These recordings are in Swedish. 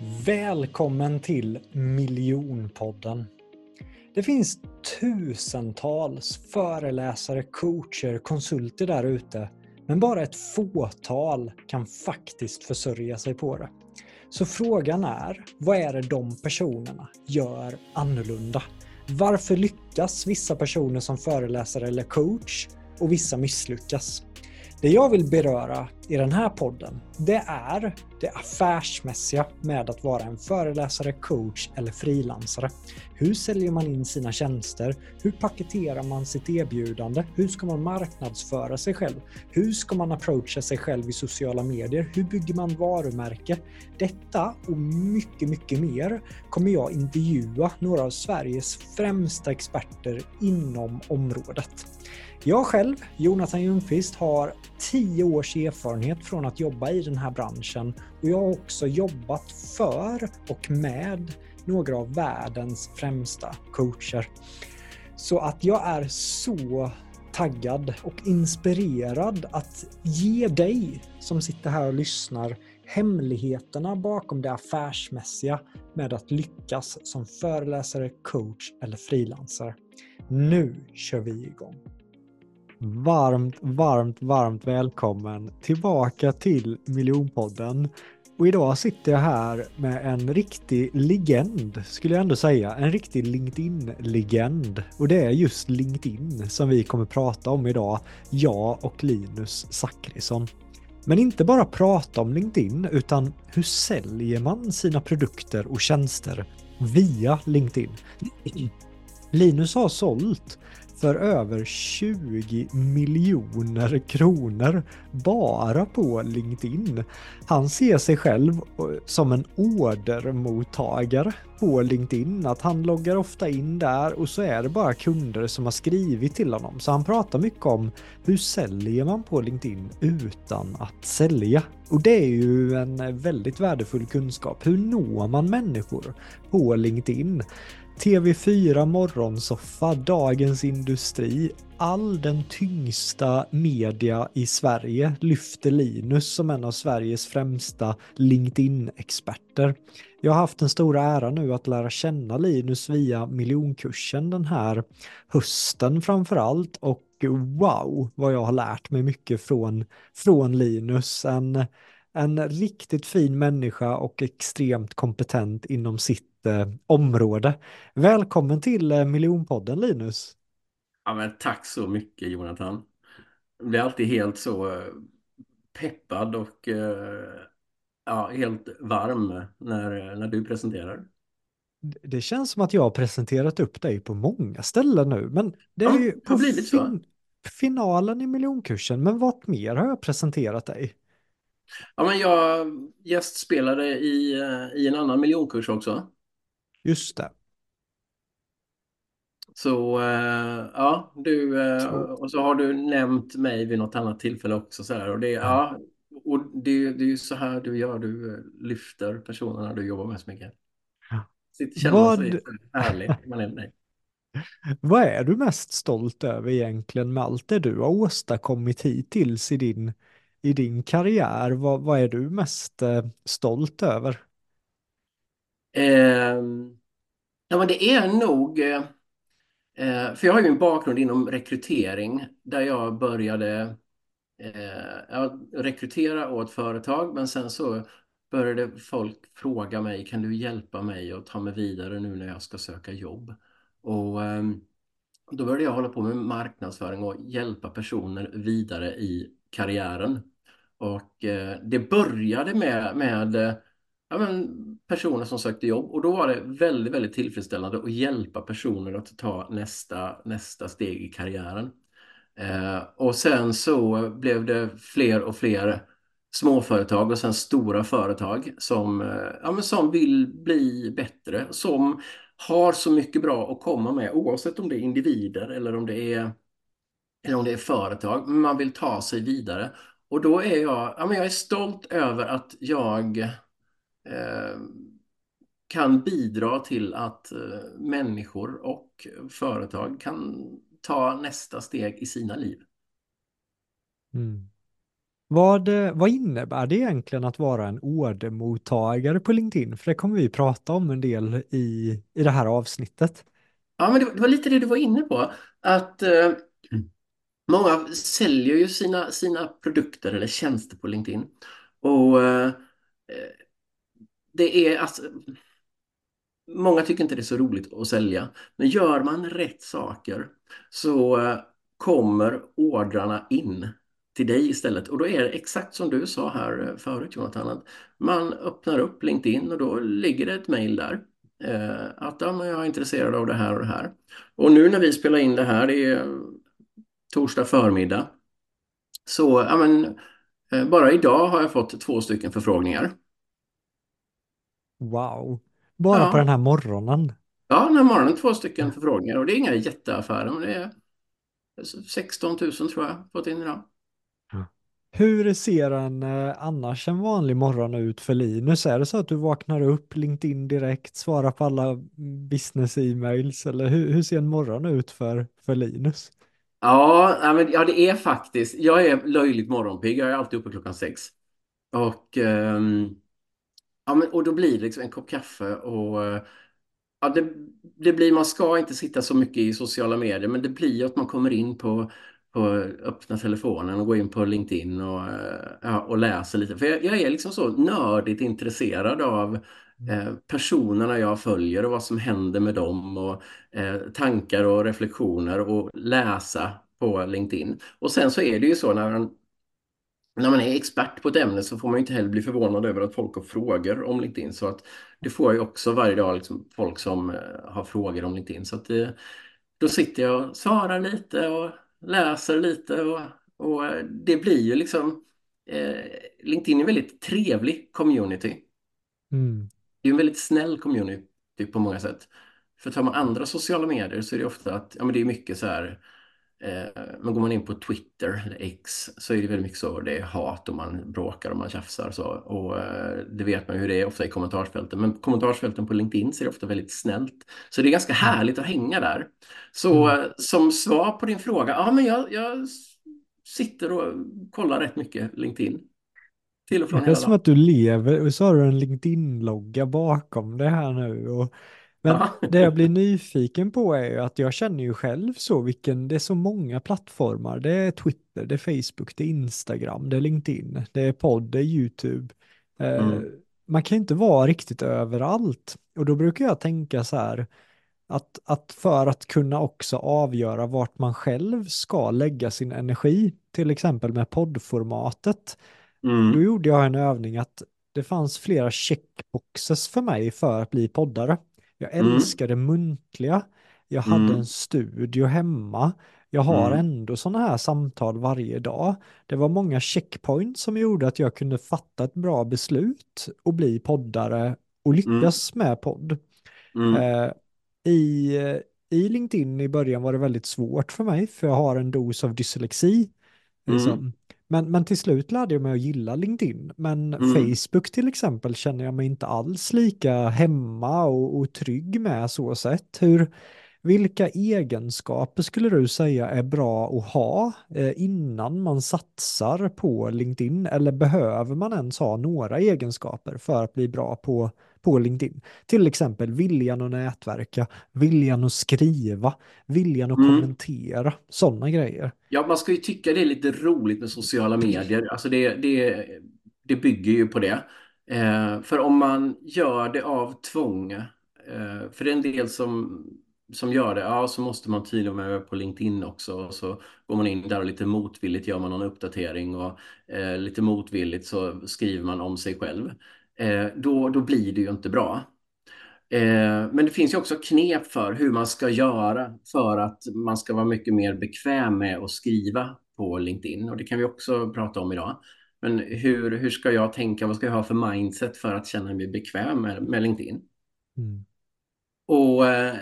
Välkommen till Miljonpodden. Det finns tusentals föreläsare, coacher, konsulter där ute, men bara ett fåtal kan faktiskt försörja sig på det. Så frågan är, vad är det de personerna gör annorlunda? Varför lyckas vissa personer som föreläsare eller coach och vissa misslyckas? Det jag vill beröra i den här podden, det är det affärsmässiga med att vara en föreläsare, coach eller frilansare. Hur säljer man in sina tjänster? Hur paketerar man sitt erbjudande? Hur ska man marknadsföra sig själv? Hur ska man approacha sig själv i sociala medier? Hur bygger man varumärke? Detta och mycket, mycket mer kommer jag intervjua några av Sveriges främsta experter inom området. Jag själv, Jonathan Ljungqvist, har 10 års erfarenhet från att jobba i den här branschen och jag har också jobbat för och med några av världens främsta coacher. Så att jag är så taggad och inspirerad att ge dig som sitter här och lyssnar hemligheterna bakom det affärsmässiga med att lyckas som föreläsare, coach eller frilansare. Nu kör vi igång! Varmt, varmt, varmt välkommen tillbaka till Miljonpodden. Och idag sitter jag här med en riktig legend, skulle jag ändå säga. En riktig LinkedIn-legend. Och det är just LinkedIn som vi kommer prata om idag, jag och Linus Zachrisson. Men inte bara prata om LinkedIn, utan hur säljer man sina produkter och tjänster via LinkedIn? Linus har sålt för över 20 miljoner kronor bara på LinkedIn. Han ser sig själv eh, som en ordermottagare på LinkedIn, att han loggar ofta in där och så är det bara kunder som har skrivit till honom. Så han pratar mycket om hur säljer man på LinkedIn utan att sälja? Och det är ju en väldigt värdefull kunskap. Hur når man människor på LinkedIn? TV4 Morgonsoffa, Dagens Industri, all den tyngsta media i Sverige lyfter Linus som en av Sveriges främsta LinkedIn-experter. Jag har haft den stora äran nu att lära känna Linus via miljonkursen den här hösten framför allt och wow vad jag har lärt mig mycket från, från Linus. En, en riktigt fin människa och extremt kompetent inom sitt eh, område. Välkommen till eh, Miljonpodden Linus. Ja, men tack så mycket Jonathan. Jag blir alltid helt så eh, peppad och eh, ja, helt varm när, när du presenterar. Det känns som att jag har presenterat upp dig på många ställen nu, men det är ja, ju på fin finalen i miljonkursen, men vart mer har jag presenterat dig? Ja, men jag gästspelade i, i en annan miljonkurs också. Just det. Så uh, ja, du uh, och så har du nämnt mig vid något annat tillfälle också så här, och det, ja. och det, det är ju så här du gör, du eh, lyfter personerna du jobbar med så mycket. Sitter känner Vad... sig härlig man är med Vad är du mest stolt över egentligen med allt det du har åstadkommit hittills i din, i din karriär? Vad, vad är du mest eh, stolt över? Eh, ja, men det är nog... Eh, för jag har ju en bakgrund inom rekrytering där jag började eh, rekrytera åt företag men sen så började folk fråga mig, kan du hjälpa mig att ta mig vidare nu när jag ska söka jobb? Och ehm, då började jag hålla på med marknadsföring och hjälpa personer vidare i karriären. Och eh, det började med, med ja, men, personer som sökte jobb och då var det väldigt, väldigt tillfredsställande att hjälpa personer att ta nästa, nästa steg i karriären. Eh, och sen så blev det fler och fler småföretag och sen stora företag som, eh, ja, men som vill bli bättre, som har så mycket bra att komma med oavsett om det är individer eller om det är, eller om det är företag. Man vill ta sig vidare. Och då är jag, ja, men jag är stolt över att jag kan bidra till att eh, människor och företag kan ta nästa steg i sina liv. Mm. Vad, eh, vad innebär det egentligen att vara en ordermottagare på LinkedIn? För det kommer vi prata om en del i, i det här avsnittet. Ja, men det, det var lite det du var inne på. Att eh, många säljer ju sina, sina produkter eller tjänster på LinkedIn. Och eh, det är alltså... Många tycker inte det är så roligt att sälja. Men gör man rätt saker så eh, kommer ordrarna in till dig istället. Och då är det exakt som du sa här eh, förut Jonathan. Att man öppnar upp LinkedIn och då ligger det ett mejl där. Eh, att ja, jag är intresserad av det här och det här. Och nu när vi spelar in det här, det är torsdag förmiddag. Så ja, men, eh, bara idag har jag fått två stycken förfrågningar. Wow. Bara Ja, på den här morgonen. ja den här morgonen två stycken förfrågningar och det är inga jätteaffärer. Men det är 16 000 tror jag fått in idag. Hur ser en eh, annars en vanlig morgon ut för Linus? Är det så att du vaknar upp, LinkedIn direkt, svarar på alla business-e-mails eller hur, hur ser en morgon ut för, för Linus? Ja, men, ja, det är faktiskt. Jag är löjligt morgonpigg. Jag är alltid uppe klockan sex. Och, ehm, ja, men, och då blir det liksom en kopp kaffe och eh, ja, det, det blir, man ska inte sitta så mycket i sociala medier, men det blir att man kommer in på, på öppna telefonen och går in på LinkedIn och, eh, ja, och läser lite. För jag, jag är liksom så nördigt intresserad av eh, personerna jag följer och vad som händer med dem och tankar och reflektioner och läsa på LinkedIn. Och sen så är det ju så när man när man är expert på ett ämne så får man inte heller bli förvånad över att folk har frågor om LinkedIn. Så att det får jag ju också varje dag, liksom, folk som eh, har frågor om LinkedIn. Så att eh, då sitter jag och svarar lite och läser lite och, och eh, det blir ju liksom eh, LinkedIn är en väldigt trevlig community. Mm. Det är en väldigt snäll community på många sätt. För tar man andra sociala medier så är det ofta att ja, men det är mycket så här men går man in på Twitter eller X så är det väldigt mycket så det är hat och man bråkar och man tjafsar så. Och eh, det vet man ju hur det är ofta i kommentarsfälten. Men kommentarsfälten på LinkedIn ser ofta väldigt snällt. Så det är ganska härligt att hänga där. Så Mm. eh, som svar på din fråga, ja men jag, jag sitter och kollar rätt mycket LinkedIn. Till och från Det är hela som dagen. att du lever och så har du en LinkedIn-logga bakom det här nu. Och, men Ja. det jag blir nyfiken på är ju att jag känner ju själv så vilken, det är så många plattformar. Det är Twitter, det är Facebook, det är Instagram, det är LinkedIn, det är podd, det är YouTube. Eh, Mm. man kan inte vara riktigt överallt. Och då brukar jag tänka så här, att, att för att kunna också avgöra vart man själv ska lägga sin energi, till exempel med poddformatet, då Mm. gjorde jag en övning att det fanns flera checkboxes för mig för att bli poddare. Jag Mm. älskade muntliga, jag hade en Mm. studio hemma, jag har Mm. ändå sådana här samtal varje dag. Det var många checkpoints som gjorde att jag kunde fatta ett bra beslut och bli poddare och Mm. lyckas med podd. Mm. Eh, i, I LinkedIn i början var det väldigt svårt för mig, för jag har en dos av dyslexi. Mm. Liksom. Men, men till slut lärde jag mig att gilla LinkedIn. Men Mm. Facebook till exempel känner jag mig inte alls lika hemma och, och trygg med så sätt. Hur, vilka egenskaper skulle du säga är bra att ha eh, innan man satsar på LinkedIn? Eller behöver man ens ha några egenskaper för att bli bra på, på LinkedIn? Till exempel viljan att nätverka, viljan att skriva, viljan att Mm. kommentera, sådana grejer. Ja, man ska ju tycka det är lite roligt med sociala medier. Alltså det, det, det bygger ju på det. Eh, för om man gör det av tvång, eh, för det är en del som, som gör det, ja så måste man tydligen med på LinkedIn också. Och så går man in där och lite motvilligt gör man någon uppdatering och eh, lite motvilligt så skriver man om sig själv. Eh, då, då blir det ju inte bra. Eh, men det finns ju också knep för hur man ska göra för att man ska vara mycket mer bekväm med att skriva på LinkedIn. Och det kan vi också prata om idag. Men hur, hur ska jag tänka? Vad ska jag ha för mindset för att känna mig bekväm med, med LinkedIn? Mm. Och eh,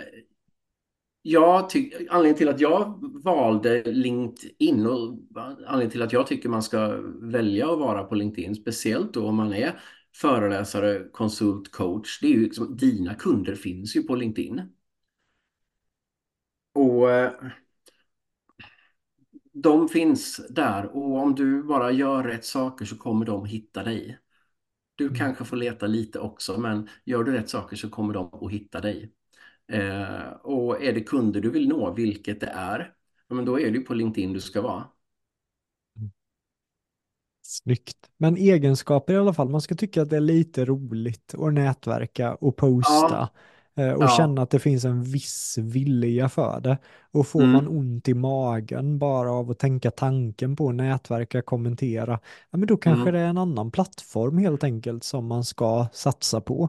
jag ty- anledningen till att jag valde LinkedIn och anledningen till att jag tycker man ska välja att vara på LinkedIn, speciellt då om man är föreläsare, konsult, coach, det är ju liksom, dina kunder finns ju på LinkedIn. Och eh, de finns där och om du bara gör rätt saker så kommer de hitta dig. Du Mm. kanske får leta lite också, men gör du rätt saker så kommer de att hitta dig. Eh, och är det kunder du vill nå, vilket det är, men då är det på LinkedIn du ska vara. Snyggt. Men egenskaper i alla fall. Man ska tycka att det är lite roligt att nätverka och posta. eh, Och ja. känna att det finns en viss vilja för det. Och får Mm. man ont i magen bara av att tänka tanken på att nätverka, kommentera, ja men då kanske Mm. det är en annan plattform helt enkelt som man ska satsa på.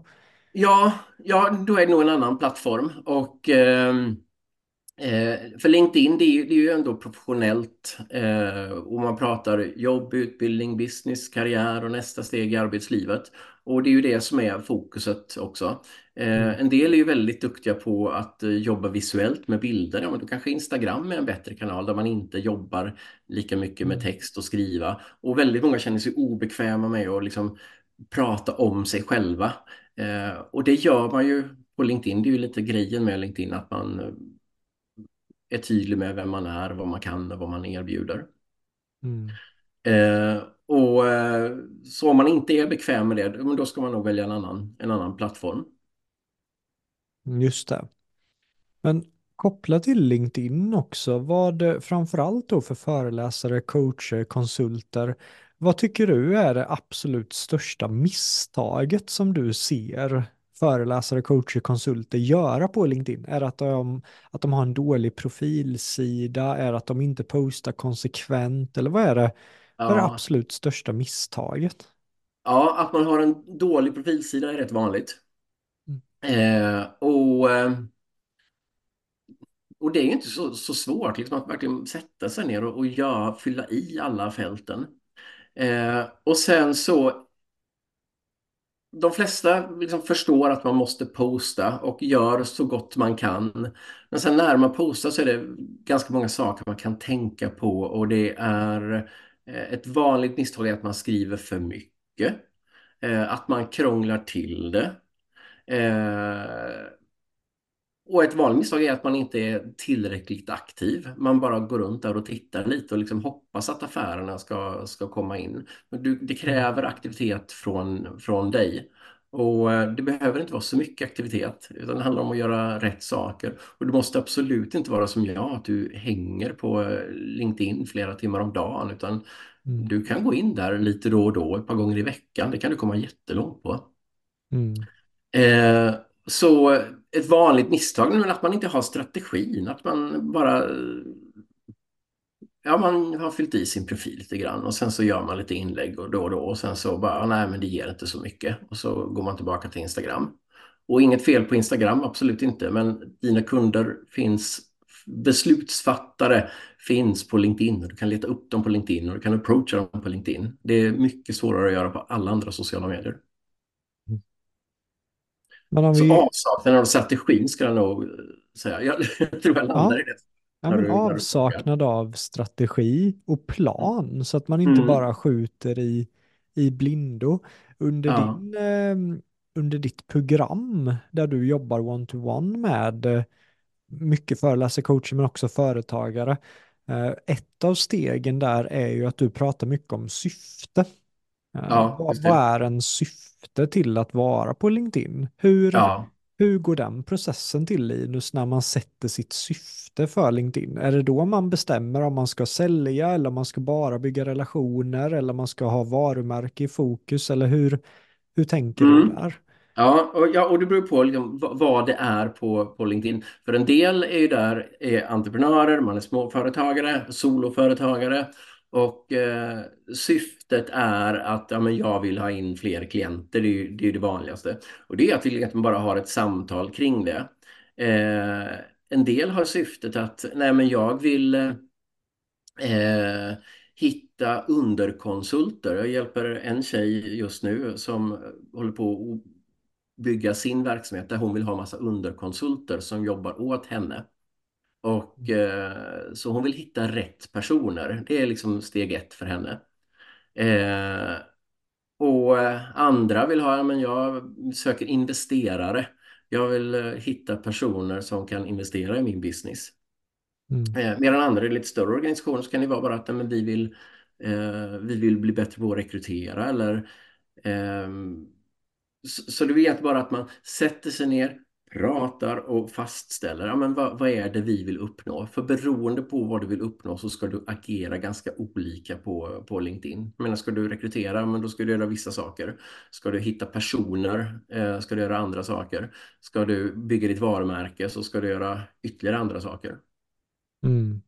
Ja, ja, då är det nog en annan plattform. Och ehm, eh, för LinkedIn, det är, ju, det är ju ändå professionellt. Eh, och man pratar jobb, utbildning, business, karriär och nästa steg i arbetslivet. Och det är ju det som är fokuset också. Eh, Mm. en del är ju väldigt duktiga på att eh, jobba visuellt med bilder. Ja, men då kanske Instagram är en bättre kanal där man inte jobbar lika mycket med Mm. text och skriva. Och väldigt många känner sig obekväma med att liksom prata om sig själva. Eh, och det gör man ju på LinkedIn. Det är ju lite grejen med LinkedIn att man är tydlig med vem man är, vad man kan och vad man erbjuder. Mm. Eh, och eh, Så om man inte är bekväm med det, då ska man nog välja en annan, en annan plattform. Just det. Men kopplat till LinkedIn också, vad framförallt då för föreläsare, coacher, konsulter, vad tycker du är det absolut största misstaget som du ser föreläsare, coacher, konsulter göra på LinkedIn? Är det att de, att de har en dålig profilsida? Är det att de inte postar konsekvent? Eller vad är det, vad är det Ja, absolut största misstaget? ja, att man har en dålig profilsida är rätt vanligt. Mm. Eh, och, eh, och det är ju inte så, så svårt liksom, att verkligen sätta sig ner och, och gör, fylla i alla fälten. Eh, och sen så de flesta liksom förstår att man måste posta och gör så gott man kan. Men sen när man postar så är det ganska många saker man kan tänka på och det är eh, ett vanligt misstag är att man skriver för mycket. Eh, att man krånglar till det. Eh, och ett vanligt misstag är att man inte är tillräckligt aktiv. Man bara går runt där och tittar lite och liksom hoppas att affärerna ska, ska komma in. Men du, det kräver aktivitet från, från dig. Och eh, det behöver inte vara så mycket aktivitet, utan det handlar om att göra rätt saker. Och det måste absolut inte vara som jag, att du hänger på eh, LinkedIn flera timmar om dagen, utan Mm. du kan gå in där lite då och då, ett par gånger i veckan. Det kan du komma jättelångt på. Mm. Eh, så ett vanligt misstag är att man inte har strategin, att man bara Ja, man har fyllt i sin profil lite grann och sen så gör man lite inlägg och då och då och sen så bara, ah, nej men det ger inte så mycket och så går man tillbaka till Instagram. Och inget fel på Instagram, absolut inte, men dina kunder finns, beslutsfattare finns på LinkedIn och du kan leta upp dem på LinkedIn och du kan approacha dem på LinkedIn. Det är mycket svårare att göra på alla andra sociala medier. Men Så vi, avsaknaden av strategin ska jag nog säga. Jag, jag tror jag landar Ja. i det. Ja, men avsaknad av strategi och plan så att man inte Mm. bara skjuter i, i blindo. Under, Ja. din, eh, under ditt program där du jobbar one-to-one med eh, mycket föreläsare, coacher men också företagare. Eh, ett av stegen där är ju att du pratar mycket om syfte. Eh, Ja, vad, vad är en syfte till att vara på LinkedIn? Hur, Ja. hur går den processen till Linus när man sätter sitt syfte för LinkedIn? Är det då man bestämmer om man ska sälja eller om man ska bara bygga relationer eller om man ska ha varumärke i fokus eller hur, hur tänker du Mm. där? Ja, och, ja, och det beror på liksom, vad, vad det är på, på LinkedIn. För en del är ju där är entreprenörer, man är småföretagare, soloföretagare och eh, syftet är att ja, men jag vill ha in fler klienter, det är ju det, är det vanligaste. Och det är att vi liksom bara har ett samtal kring det. Eh, en del har syftet att nej, men jag vill eh, hitta underkonsulter. Jag hjälper en tjej just nu som håller på att bygga sin verksamhet där hon vill ha massa underkonsulter som jobbar åt henne. Och eh, Så hon vill hitta rätt personer. Det är liksom steg ett för henne. Eh, och eh, andra vill ha, ja, men jag söker investerare. Jag vill hitta personer som kan investera i min business. Mm. Eh, medan andra i lite större organisationer så kan det vara bara att men vi, vill, vi vill bli bättre på att rekrytera eller ehm, så, så det är bara att man sätter sig ner, pratar och fastställer ja, men vad, vad är det vi vill uppnå. För beroende på vad du vill uppnå så ska du agera ganska olika på, på LinkedIn. Men ska du rekrytera, men då ska du göra vissa saker. Ska du hitta personer, eh, ska du göra andra saker. Ska du bygga ditt varumärke så ska du göra ytterligare andra saker. Mm.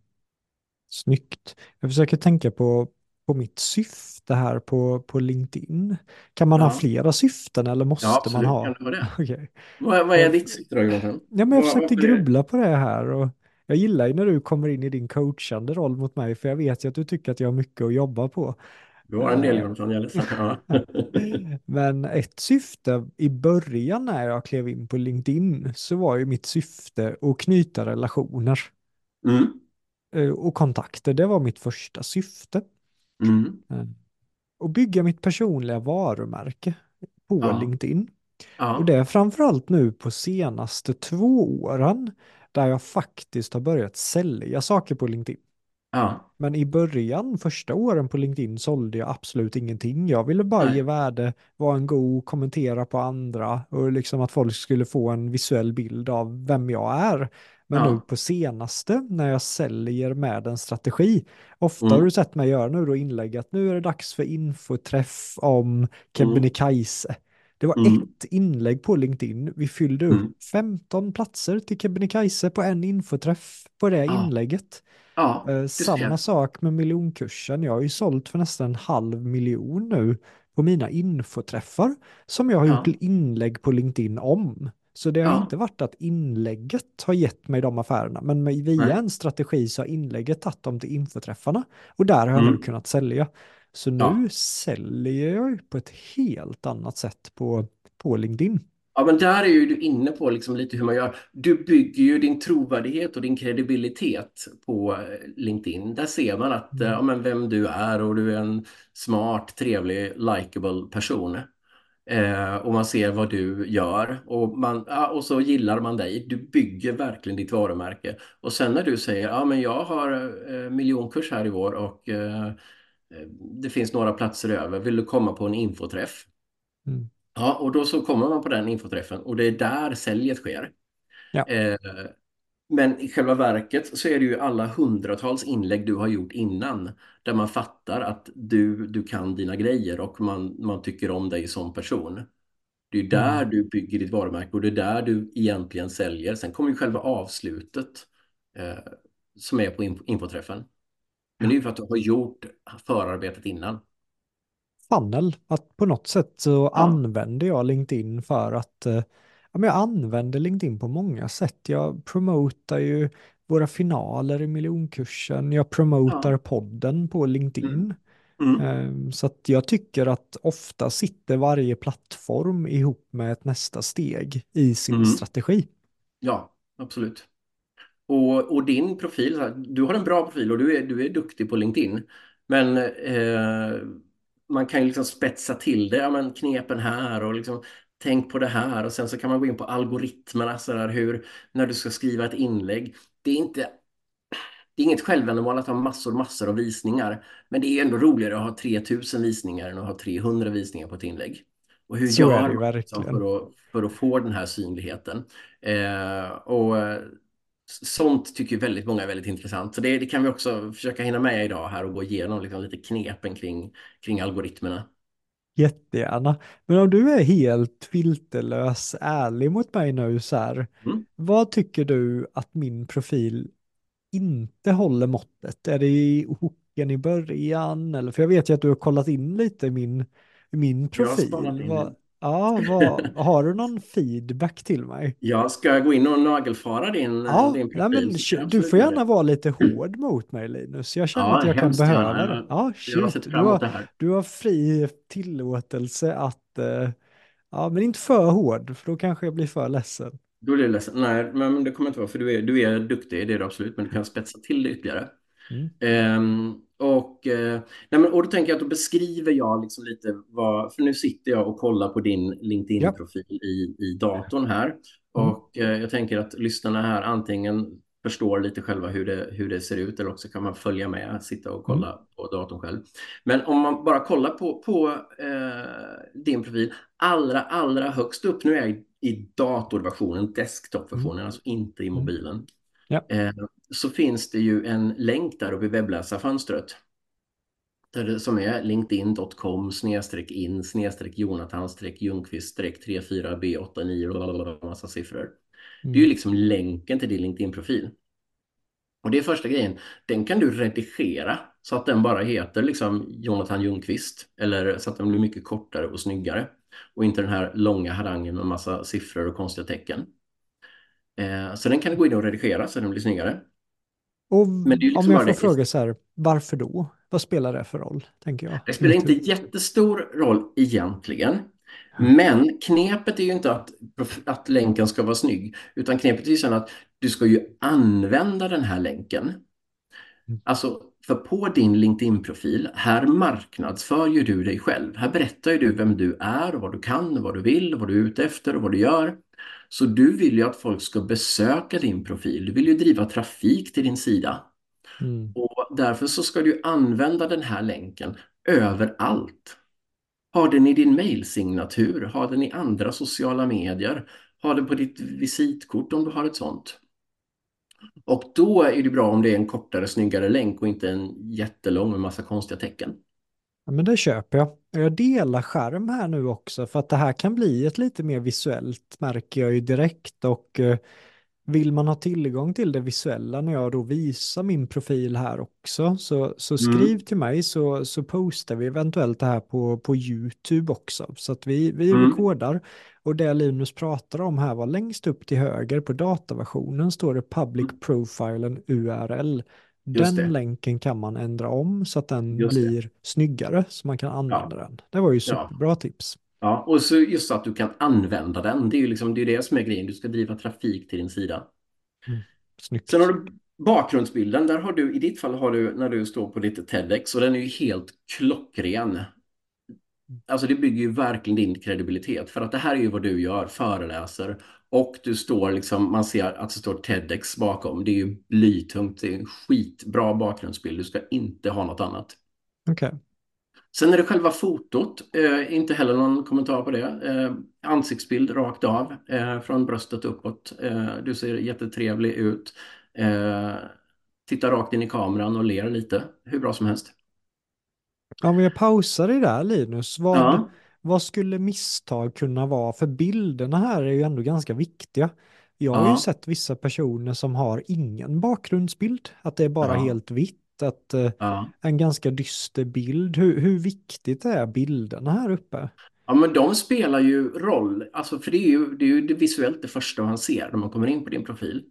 Snyggt. Jag försöker tänka på, på mitt syfte här på, på LinkedIn. Kan man Ja. ha flera syften eller måste Ja, absolut. man ha? Kan ha det? Okej. Vad, vad är ditt syfte då, Jonathan? Ja, men jag försökte grubbla på det här och jag gillar ju när du kommer in i din coachande roll mot mig för jag vet ju att du tycker att jag har mycket att jobba på. Du har en del, Eh. Jonathan. Jag är. Men ett syfte i början när jag klev in på LinkedIn så var ju mitt syfte att knyta relationer Mm. eh, och kontakter. Det var mitt första syfte. Mm. Och bygga mitt personliga varumärke på Ja. LinkedIn. Ja. Och det är framförallt nu på senaste två åren där jag faktiskt har börjat sälja saker på LinkedIn. Ja. Men i början, första åren på LinkedIn, sålde jag absolut ingenting. Jag ville bara Nej. ge värde, vara en god, kommentera på andra och liksom att folk skulle få en visuell bild av vem jag är. Men Ja. nu på senaste, när jag säljer med en strategi, ofta Mm. har du sett mig göra nu då inlägg att nu är det dags för infoträff om Kebnekaise. Det var Mm. ett inlägg på LinkedIn. Vi fyllde Mm. upp 15 platser till Kebnekaise på en infoträff på det Ja. inlägget. Ja, Eh, samma sak med miljonkursen. Jag har ju sålt för nästan en halv miljon nu på mina infoträffar som jag har Ja. gjort inlägg på LinkedIn om. Så det har Ja. inte varit att inlägget har gett mig de affärerna, men via Nej. en strategi så har inlägget tagit dem till infoträffarna och där har jag nu Mm. kunnat sälja. Så nu Ja. säljer jag på ett helt annat sätt på, på LinkedIn. Ja, men där är ju du inne på liksom lite hur man gör. Du bygger ju din trovärdighet och din kredibilitet på eh, LinkedIn. Där ser man att, Mm. eh, ja, men vem du är och du är en smart, trevlig, likable person. Eh, och man ser vad du gör och, man, ja, och så gillar man dig. Du bygger verkligen ditt varumärke. Och sen när du säger, ja men jag har eh, miljonkurs här i år och eh, eh, det finns några platser över. Vill du komma på en infoträff? Mm. Ja, och då så kommer man på den infoträffen och det är där säljet sker. Ja. Eh, men i själva verket så är det ju alla hundratals inlägg du har gjort innan där man fattar att du, du kan dina grejer och man, man tycker om dig som person. Det är där Mm. du bygger ditt varumärke och det är där du egentligen säljer. Sen kommer ju själva avslutet eh, som är på inf- infoträffen. Men det är ju för att du har gjort förarbetet innan. funnel. Att på något sätt så Ja. använder jag LinkedIn för att eh, ja, men jag använder LinkedIn på många sätt. Jag promotar ju våra finaler i miljonkursen. Jag promotar Ja. podden på LinkedIn. Mm. Eh, Så att jag tycker att ofta sitter varje plattform ihop med ett nästa steg i sin Mm. strategi. Ja, absolut. Och, och din profil, du har en bra profil och du är, du är duktig på LinkedIn. Men eh, man kan ju liksom spetsa till det, ja, men knepen här och liksom tänk på det här och sen så kan man gå in på algoritmerna så där, hur, när du ska skriva ett inlägg. Det är inte det är inget självändamål att ha massor, massor av visningar. Men det är ändå roligare att ha 3000 visningar än att ha 300 visningar på ett inlägg. Och hur Så gör man liksom för, att, för att få den här synligheten? Eh, och sånt tycker väldigt många är väldigt intressant. Så det, det kan vi också försöka hinna med idag här och gå igenom liksom lite knepen kring, kring algoritmerna. Jättegärna. Men om du är helt filterlös ärlig mot mig nu så här. Mm. Vad tycker du att min profil inte håller måttet? Är det i hooken i början? Eller, för jag vet ju att du har kollat in lite i min, min Jag har profil. in Vad. Ja, vad, har du någon feedback till mig? Jag ska gå in och nagelfara din, Ja, din nej, profil. men kan jag du får gärna det. vara lite hård mot mig Linus. Jag känner Ja, att jag kan behöva gärna. det. Ja, Jag shit. Du har, du har fri tillåtelse att, eh, ja men inte för hård, för då kanske jag blir för ledsen. Då är det ledsen. Nej, men det kommer inte vara för du är, du är duktig, det är du absolut, men du kan spetsa till det ytterligare. Mm. Ehm, och, eh, nej, men, och då tänker jag att då beskriver jag liksom lite vad, för nu sitter jag och kollar på din LinkedIn-profil i, i datorn här. Mm. Och eh, jag tänker att lyssnarna här antingen förstår lite själva hur det, hur det ser ut eller också kan man följa med, sitta och kolla Mm. på datorn själv. Men om man bara kollar på, på eh, din profil, allra, allra högst upp, nu är jag i datorversionen, desktopversionen, Mm. alltså inte i Mm. mobilen, Ja. Så finns det ju en länk där uppe i webbläsarfönstret. Som är linkedin.com snedstreck in snedstreck Jonathan streck Ljungqvist streck 34B89 massa siffror. Det är ju Mm. liksom länken till din LinkedIn-profil. Och det är första grejen. Den kan du redigera så att den bara heter liksom Jonathan Ljungqvist. Eller så att den blir mycket kortare och snyggare. Och inte den här långa harangen med massa siffror och konstiga tecken. Eh, så den kan du gå in och redigera så den blir snyggare. Och liksom om jag får fråga så här, varför då? Vad spelar det för roll, tänker jag? Det spelar inte jättestor roll egentligen. Men knepet är ju inte att, att länken ska vara snygg. Utan knepet är ju sen att du ska ju använda den här länken. Mm. Alltså, för på din LinkedIn-profil, här marknadsför ju du dig själv. Här berättar ju du vem du är, vad du kan, vad du vill, vad du är ute efter och vad du gör. Så du vill ju att folk ska besöka din profil. Du vill ju driva trafik till din sida. Mm. Och därför så ska du använda den här länken överallt. Ha den i din mailsignatur, ha den i andra sociala medier, ha den på ditt visitkort om du har ett sånt. Och då är det bra om det är en kortare, snyggare länk och inte en jättelång med massa konstiga tecken. Ja, men det köper jag. Jag delar skärm här nu också för att det här kan bli ett lite mer visuellt märker jag ju direkt och eh, vill man ha tillgång till det visuella när jag då visar min profil här också så, så skriv Mm. till mig så, så postar vi eventuellt det här på, på YouTube också så att vi, vi Mm. rekordar och det Linus pratar om här var längst upp till höger på dataversionen står det public profilen URL. Just Den det. länken kan man ändra om så att den Just det. blir snyggare så man kan använda den. Det var ju Ja. superbra tips. Ja, och så just att du kan använda den. Det är ju liksom, det, är det som är grejen. Du ska driva trafik till din sida. Snyggt. Sen har du bakgrundsbilden. Där har du, i ditt fall har du när du står på ditt TEDx och den är ju helt klockren. Alltså det bygger ju verkligen din kredibilitet för att det här är ju vad du gör, föreläser och du står liksom, man ser att det står TEDx bakom. Det är ju blytungt, det är en skitbra bakgrundsbild. Du ska inte ha något annat. Okej. Sen är det själva fotot, eh, inte heller någon kommentar på det. Eh, ansiktsbild rakt av, eh, från bröstet uppåt. Eh, du ser jättetrevlig ut. Eh, tittar rakt in i kameran och ler lite, hur bra som helst. Om jag pausar det där Linus, vad, Ja, vad skulle misstag kunna vara? För bilderna här är ju ändå ganska viktiga. Jag har ju Ja. sett vissa personer som har ingen bakgrundsbild, att det är bara Ja. helt vitt, att eh, ja. en ganska dyster bild. Hur, hur viktigt är bilderna här uppe? Ja, men de spelar ju roll. Alltså, för det är ju, det är ju det visuellt det första man ser när man kommer in på din profil.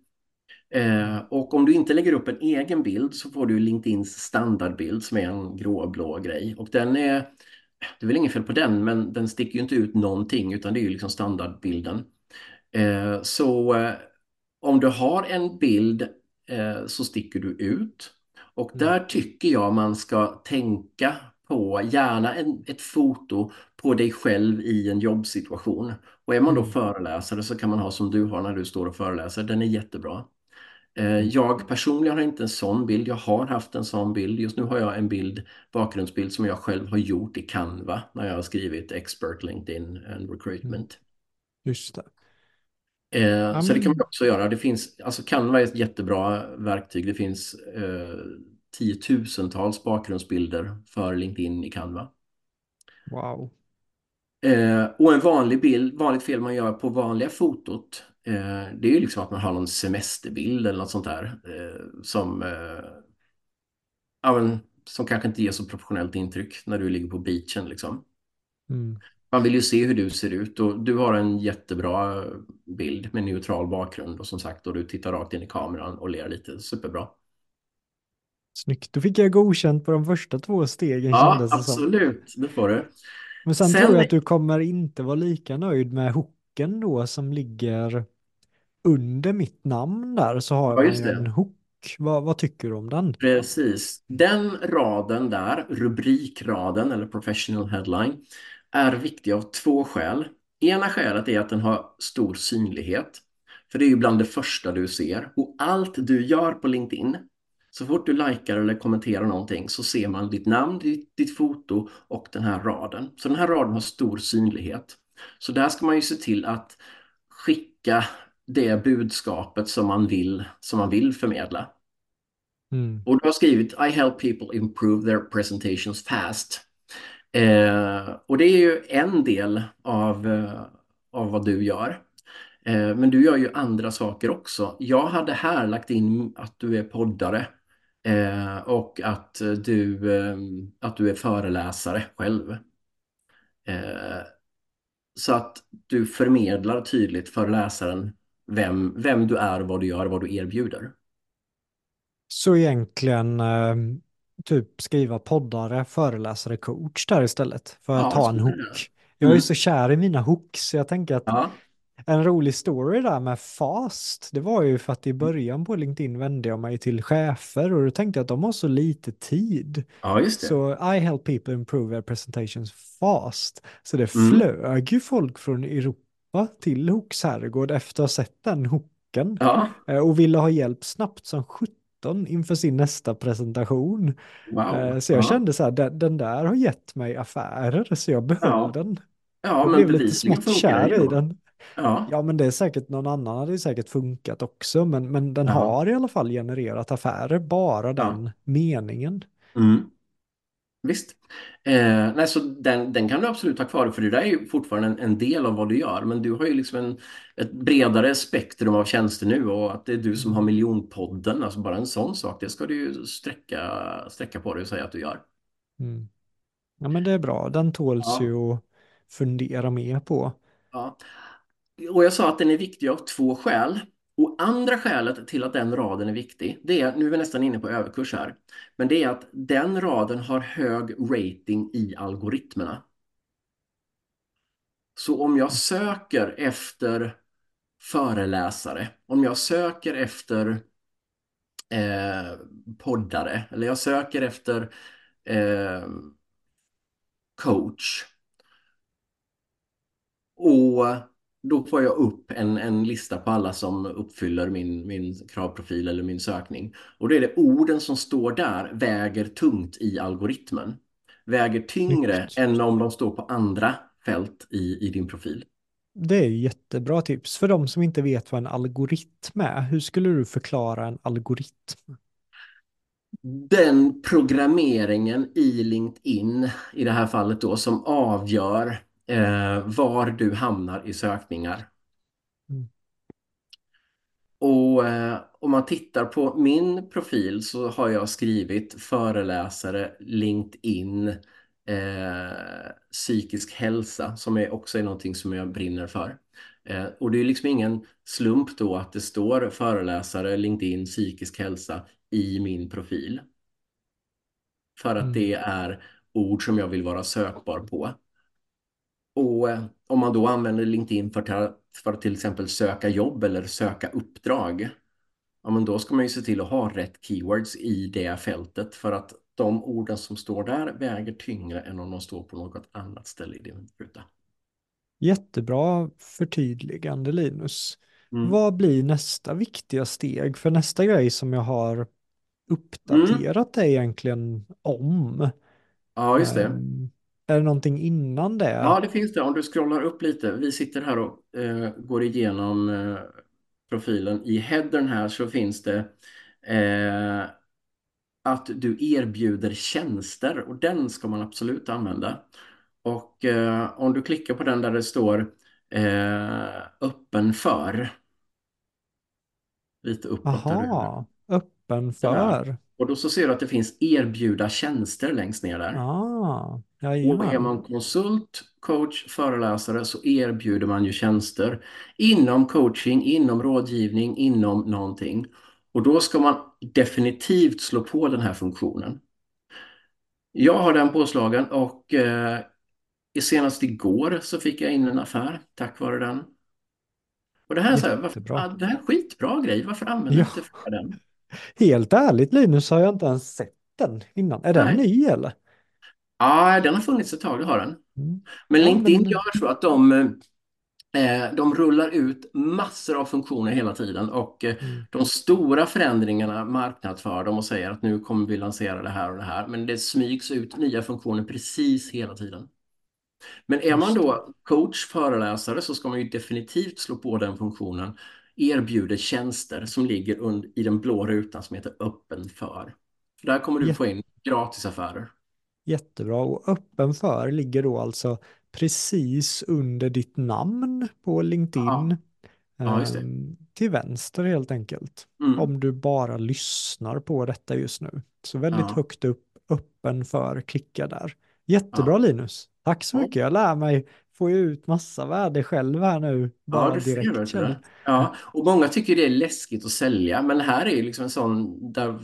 Eh, och om du inte lägger upp en egen bild så får du LinkedIns standardbild som är en gråblå grej. Och den är, det är väl inget fel på den, men den sticker ju inte ut någonting utan det är ju liksom standardbilden. Eh, så eh, om du har en bild eh, så sticker du ut. Och Mm. där tycker jag man ska tänka på, gärna en, ett foto på dig själv i en jobbsituation. Och är man då Mm. föreläsare så kan man ha som du har när du står och föreläser. Den är jättebra. Eh, Mm. Jag personligen har inte en sån bild. Jag har haft en sån bild. Just nu har jag en bild, bakgrundsbild som jag själv har gjort i Canva när jag har skrivit Expert LinkedIn and Recruitment. Just det. Eh, så det kan man också göra. Det finns, alltså Canva är ett jättebra verktyg. Det finns eh, tiotusentals bakgrundsbilder för LinkedIn i Canva. Wow. Eh, och en vanlig bild, vanligt fel man gör på vanliga fotot, det är ju liksom att man har någon semesterbild eller något sånt där eh, som, eh, ja, men, som kanske inte ger så professionellt intryck när du ligger på beachen liksom. Mm. Man vill ju se hur du ser ut och du har en jättebra bild med neutral bakgrund och som sagt och du tittar rakt in i kameran och ler lite superbra. Snyggt. Då fick jag godkänt på de första två stegen Ja, det som. absolut, det får du. Men sen, Sen- tror jag att du kommer inte vara lika nöjd med hooken då som ligger under mitt namn där så har Ja, det. en hook. Vad, vad tycker du om den? Precis. Den raden där, rubrikraden eller professional headline, är viktig av två skäl. Ena skälet är att den har stor synlighet. För det är ju bland det första du ser. Och allt du gör på LinkedIn, så fort du likar eller kommenterar någonting så ser man ditt namn, ditt, ditt foto och den här raden. Så den här raden har stor synlighet. Så där ska man ju se till att skicka det budskapet som man vill, som man vill förmedla. Mm. Och du har skrivit I help people improve their presentations fast. Eh, och det är ju en del av, eh, av vad du gör. Eh, men du gör ju andra saker också. Jag hade här lagt in att du är poddare eh, och att du, eh, att du är föreläsare själv. Eh, så att du förmedlar tydligt för läsaren vem, vem du är, vad du gör, vad du erbjuder. Så egentligen eh, typ skriva poddare, föreläsare, coach där istället för att Ja, ta en hook. det. Jag är Mm. så kär i mina hooks, så jag tänker att Ja, en rolig story där med fast, det var ju för att i början på LinkedIn vände jag mig till chefer och då tänkte jag att de har så lite tid. ja just det. Så I help people improve their presentations fast. Så det Mm. flög ju folk från Europa till Hooks herrgård efter att ha sett den hooken Ja, eh, och ville ha hjälp snabbt som 17 inför sin nästa presentation. wow. Eh, Så jag ja. kände så här, den, den där har gett mig affärer så jag behöll Ja. den. Ja, Jag men blev lite smått kär i den. Ja, Ja, men det är säkert någon annan hade säkert funkat också, men, men den Ja. har i alla fall genererat affärer, bara Ja. den meningen. mm. Visst. Eh, nej, så den, den kan du absolut ha kvar, för det där är ju fortfarande en, en del av vad du gör. Men du har ju liksom en, ett bredare spektrum av tjänster nu och att det är du som har miljonpodden, alltså bara en sån sak, det ska du ju sträcka, sträcka på dig och säga att du gör. Mm. Ja, men det är bra. Den tåls Ja. ju att fundera mer på. Ja. Och jag sa att den är viktig av två skäl. Och andra skälet till att den raden är viktig, det är, nu är vi nästan inne på överkurs här, men det är att den raden har hög rating i algoritmerna. Så om jag söker efter föreläsare, om jag söker efter eh, poddare, eller jag söker efter eh, coach, och då får jag upp en, en lista på alla som uppfyller min, min kravprofil eller min sökning. Och då är det orden som står där väger tungt i algoritmen. Väger tyngre än om de står på andra fält i, i din profil. Det är jättebra tips. För de som inte vet vad en algoritm är, hur skulle du förklara en algoritm? Den programmeringen i LinkedIn, i det här fallet då, som avgör eh, var du hamnar i sökningar. Mm. Och eh, om man tittar på min profil så har jag skrivit föreläsare, LinkedIn, eh, psykisk hälsa som är också är någonting som jag brinner för. Eh, och det är liksom ingen slump då att det står föreläsare, LinkedIn, psykisk hälsa i min profil. För att Mm. det är ord som jag vill vara sökbar på. Och eh, om man då använder LinkedIn för, för att till exempel söka jobb eller söka uppdrag, ja, men då ska man ju se till att ha rätt keywords i det fältet för att de orden som står där väger tyngre än om de står på något annat ställe i din ruta. Jättebra förtydligande Linus. Mm. Vad blir nästa viktiga steg? För nästa grej som jag har uppdaterat är egentligen om. Ja, just det. Ehm, är det någonting innan det? Ja, det finns det. Om du scrollar upp lite. Vi sitter här och eh, går igenom eh, profilen. I headern här så finns det eh, att du erbjuder tjänster och den ska man absolut använda. Och eh, om du klickar på den där det står eh, öppen för. Lite uppåt. Aha, öppen för. Och då så ser du att det finns erbjuda tjänster längst ner där. Ah, Och är jajamän. man konsult, coach, föreläsare så erbjuder man ju tjänster inom coaching, inom rådgivning, inom någonting. Och då ska man definitivt slå på den här funktionen. Jag har den påslagen och eh, senast igår så fick jag in en affär tack vare den. Och det här är, så här, varför, det här är en skitbra grej, varför använder Ja. inte fler den? Helt ärligt Linus har jag inte ens sett den innan. Är den Nej. ny eller? Ja, den har funnits ett tag, det har den. Mm. Men Ja, LinkedIn men- gör så att de, Eh, de rullar ut massor av funktioner hela tiden och eh, Mm. de stora förändringarna marknadsför de och säger att nu kommer vi lansera det här och det här. Men det smygs ut nya funktioner precis hela tiden. Men är man då coach, föreläsare så ska man ju definitivt slå på den funktionen. Erbjuder tjänster som ligger und- i den blå rutan som heter öppen för. Där kommer du få in gratisaffärer. Jättebra. Och öppen för ligger då alltså precis under ditt namn på LinkedIn. Ja, ja ehm, till vänster helt enkelt. Mm. Om du bara lyssnar på detta just nu. Så väldigt Ja. högt upp, öppen för, klicka där. Jättebra. Linus. Tack så mycket. Jag lär mig få ut massa värde själv här nu. Bara Ja, du ser direkt. det. känner jag. Ja, och många tycker det är läskigt att sälja, men här är ju liksom en sån där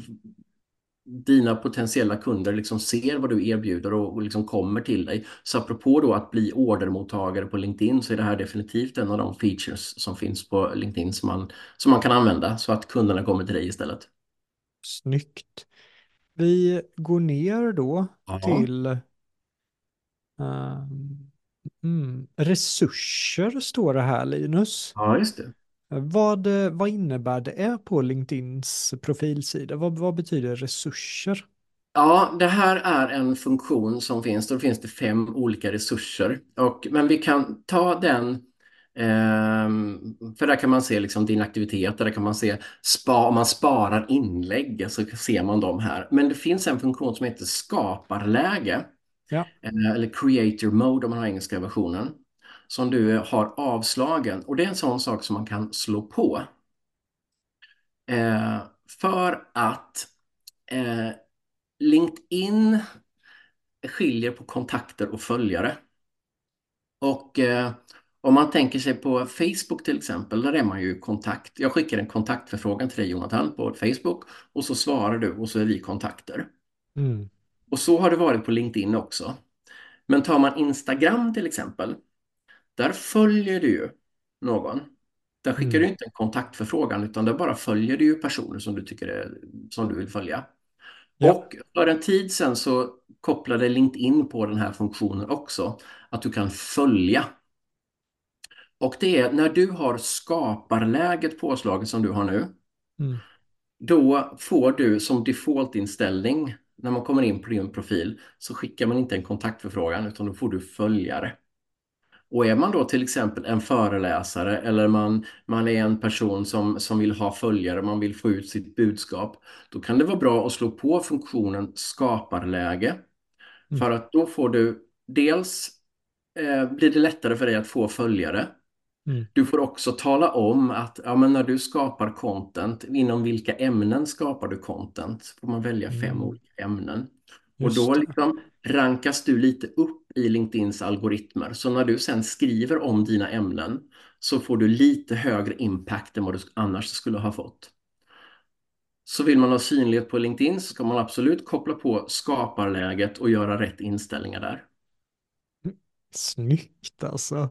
dina potentiella kunder liksom ser vad du erbjuder och, och liksom kommer till dig. Så apropå då att bli ordermottagare på LinkedIn så är det här definitivt en av de features som finns på LinkedIn som man, som man kan använda så att kunderna kommer till dig istället. Snyggt. Vi går ner då Ja. till ehm, mm, resurser står det här Linus. Ja, just det. Vad, vad innebär det på LinkedIns profilsida? Vad, vad betyder resurser? Ja, det här är en funktion som finns. Då finns det fem olika resurser. Och, men vi kan ta den, ehm, för där kan man se liksom din aktivitet, där kan man se spa, om man sparar inlägg så ser man dem här. Men det finns en funktion som heter skaparläge, Ja. eh, eller creator mode om man har engelska versionen, som du har avslagen. Och det är en sån sak som man kan slå på. Eh, för att eh, LinkedIn skiljer på kontakter och följare. Och eh, om man tänker sig på Facebook till exempel, där är man ju i kontakt. Jag skickar en kontaktförfrågan till dig Jonathan på Facebook och så svarar du och så är vi kontakter. Mm. Och så har det varit på LinkedIn också. Men tar man Instagram till exempel, där följer du ju någon. Där skickar Mm. du inte en kontaktförfrågan utan där bara följer du ju personer som du tycker är, som du vill följa. Ja. Och för en tid sedan så kopplade LinkedIn på den här funktionen också, att du kan följa. Och det är när du har skaparläget påslaget som du har nu, Mm. då får du som defaultinställning när man kommer in på din profil så skickar man inte en kontaktförfrågan utan då får du följare. Och är man då till exempel en föreläsare eller man, man är en person som, som vill ha följare, man vill få ut sitt budskap, då kan det vara bra att slå på funktionen skaparläge. Mm. För att då får du dels eh, blir det lättare för dig att få följare. Mm. Du får också tala om att ja, men när du skapar content, inom vilka ämnen skapar du content? Så får man välja fem Mm. olika ämnen. Just och då liksom rankas du lite upp i LinkedIns algoritmer. Så när du sen skriver om dina ämnen så får du lite högre impact än vad du annars skulle ha fått. Så vill man ha synlighet på LinkedIn så ska man absolut koppla på skaparläget och göra rätt inställningar där. Snyggt alltså.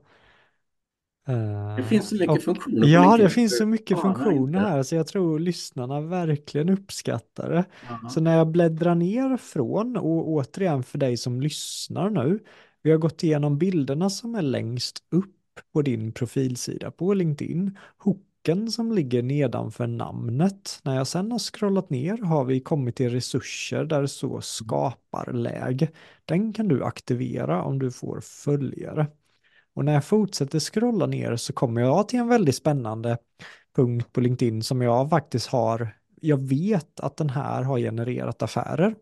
Det Eh, finns så mycket och- funktioner Ja, det finns så mycket funktioner här så jag tror lyssnarna verkligen uppskattar det. Ja. Så när jag bläddrar ner från, och återigen för dig som lyssnar nu, vi har gått igenom bilderna som är längst upp på din profilsida på LinkedIn, hooken som ligger nedanför namnet. När jag sen har scrollat ner har vi kommit till resurser där det står skaparläge. Den kan du aktivera om du får följare. Och när jag fortsätter scrolla ner så kommer jag till en väldigt spännande punkt på LinkedIn som jag faktiskt har, jag vet att den här har genererat affärer.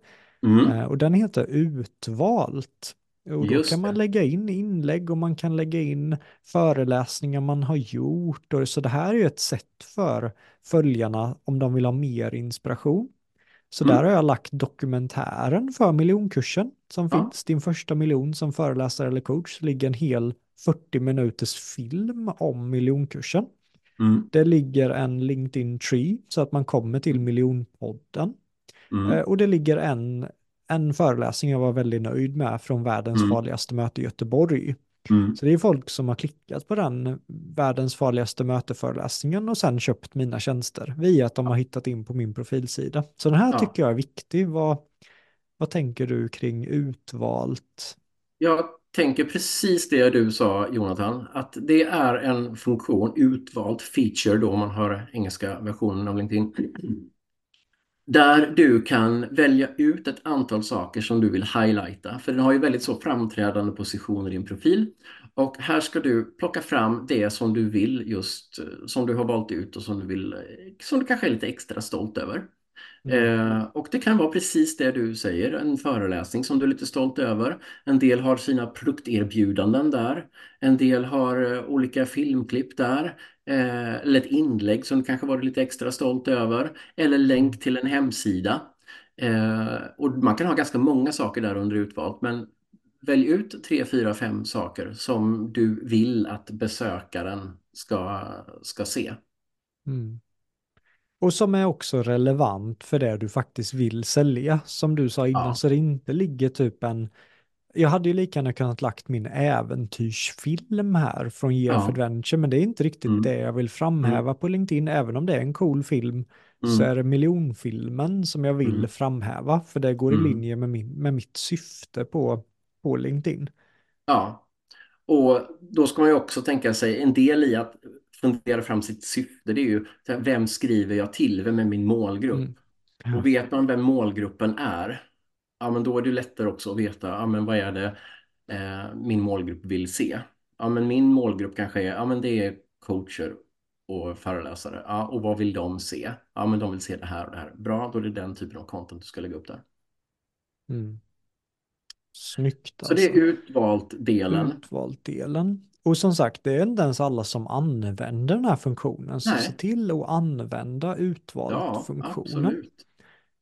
Mm. Eh, och den heter utvalt. Och då Just kan man lägga in inlägg och man kan lägga in föreläsningar man har gjort. Och, så det här är ju ett sätt för följarna om de vill ha mer inspiration. Så Mm. där har jag lagt dokumentären för miljonkursen som Ja. finns. Din första miljon som föreläsare eller coach. Ligger en hel 40 minuters film om miljonkursen. Mm. Det ligger en LinkedIn tree så att man kommer till miljonpodden. Mm. Eh, Och det ligger en, en föreläsning jag var väldigt nöjd med från världens Mm. farligaste möte i Göteborg. Mm. Så det är folk som har klickat på den världens farligaste möteföreläsningen och sen köpt mina tjänster via att de har hittat in på min profilsida. Så den här Ja. tycker jag är viktig. Vad, vad tänker du kring utvalt? Jag tänker precis det du sa Jonathan, att det är en funktion, utvald feature då om man har engelska versionen av LinkedIn. Där du kan välja ut ett antal saker som du vill highlighta. För den har ju väldigt så framträdande positioner i din profil. Och här ska du plocka fram det som du vill just, som du har valt ut och som du vill, som du kanske är lite extra stolt över. Mm. Eh, och det kan vara precis det du säger, en föreläsning som du är lite stolt över. En del har sina produkterbjudanden där. En del har eh, olika filmklipp där. Eh, eller ett inlägg som du kanske varit lite extra stolt över. Eller länk till en hemsida. Eh, och man kan ha ganska många saker där under utvalt men välj ut tre, fyra, fem saker som du vill att besökaren ska, ska se. Mm. Och som är också relevant för det du faktiskt vill sälja. Som du sa innan, ja. så det inte ligger typ en... Jag hade ju lika gärna kunnat lagt min äventyrsfilm här från Year ja. Adventure, men det är inte riktigt mm. det jag vill framhäva mm. på LinkedIn. Även om det är en cool film, mm. så är det miljonfilmen som jag vill mm. framhäva, för det går i mm. linje med, min, med mitt syfte på, på LinkedIn. Ja, och då ska man ju också tänka sig en del i att fundera fram sitt syfte. Det är ju vem skriver jag till? Vem är min målgrupp? Mm. Och vet man vem målgruppen är, ja men då är det lättare också att veta, ja men vad är det eh, min målgrupp vill se? Ja men min målgrupp kanske är, ja men det är coacher och föreläsare. Ja, och vad vill de se? Ja men de vill se det här och det här. Bra, då är det den typen av content du ska lägga upp där. Mm. Snyggt alltså. Så det är alltså. utvalt delen. Utvalt delen. Och som sagt, det är inte ens alla som använder den här funktionen. Så Nej. se till att använda utvalt ja, funktionen.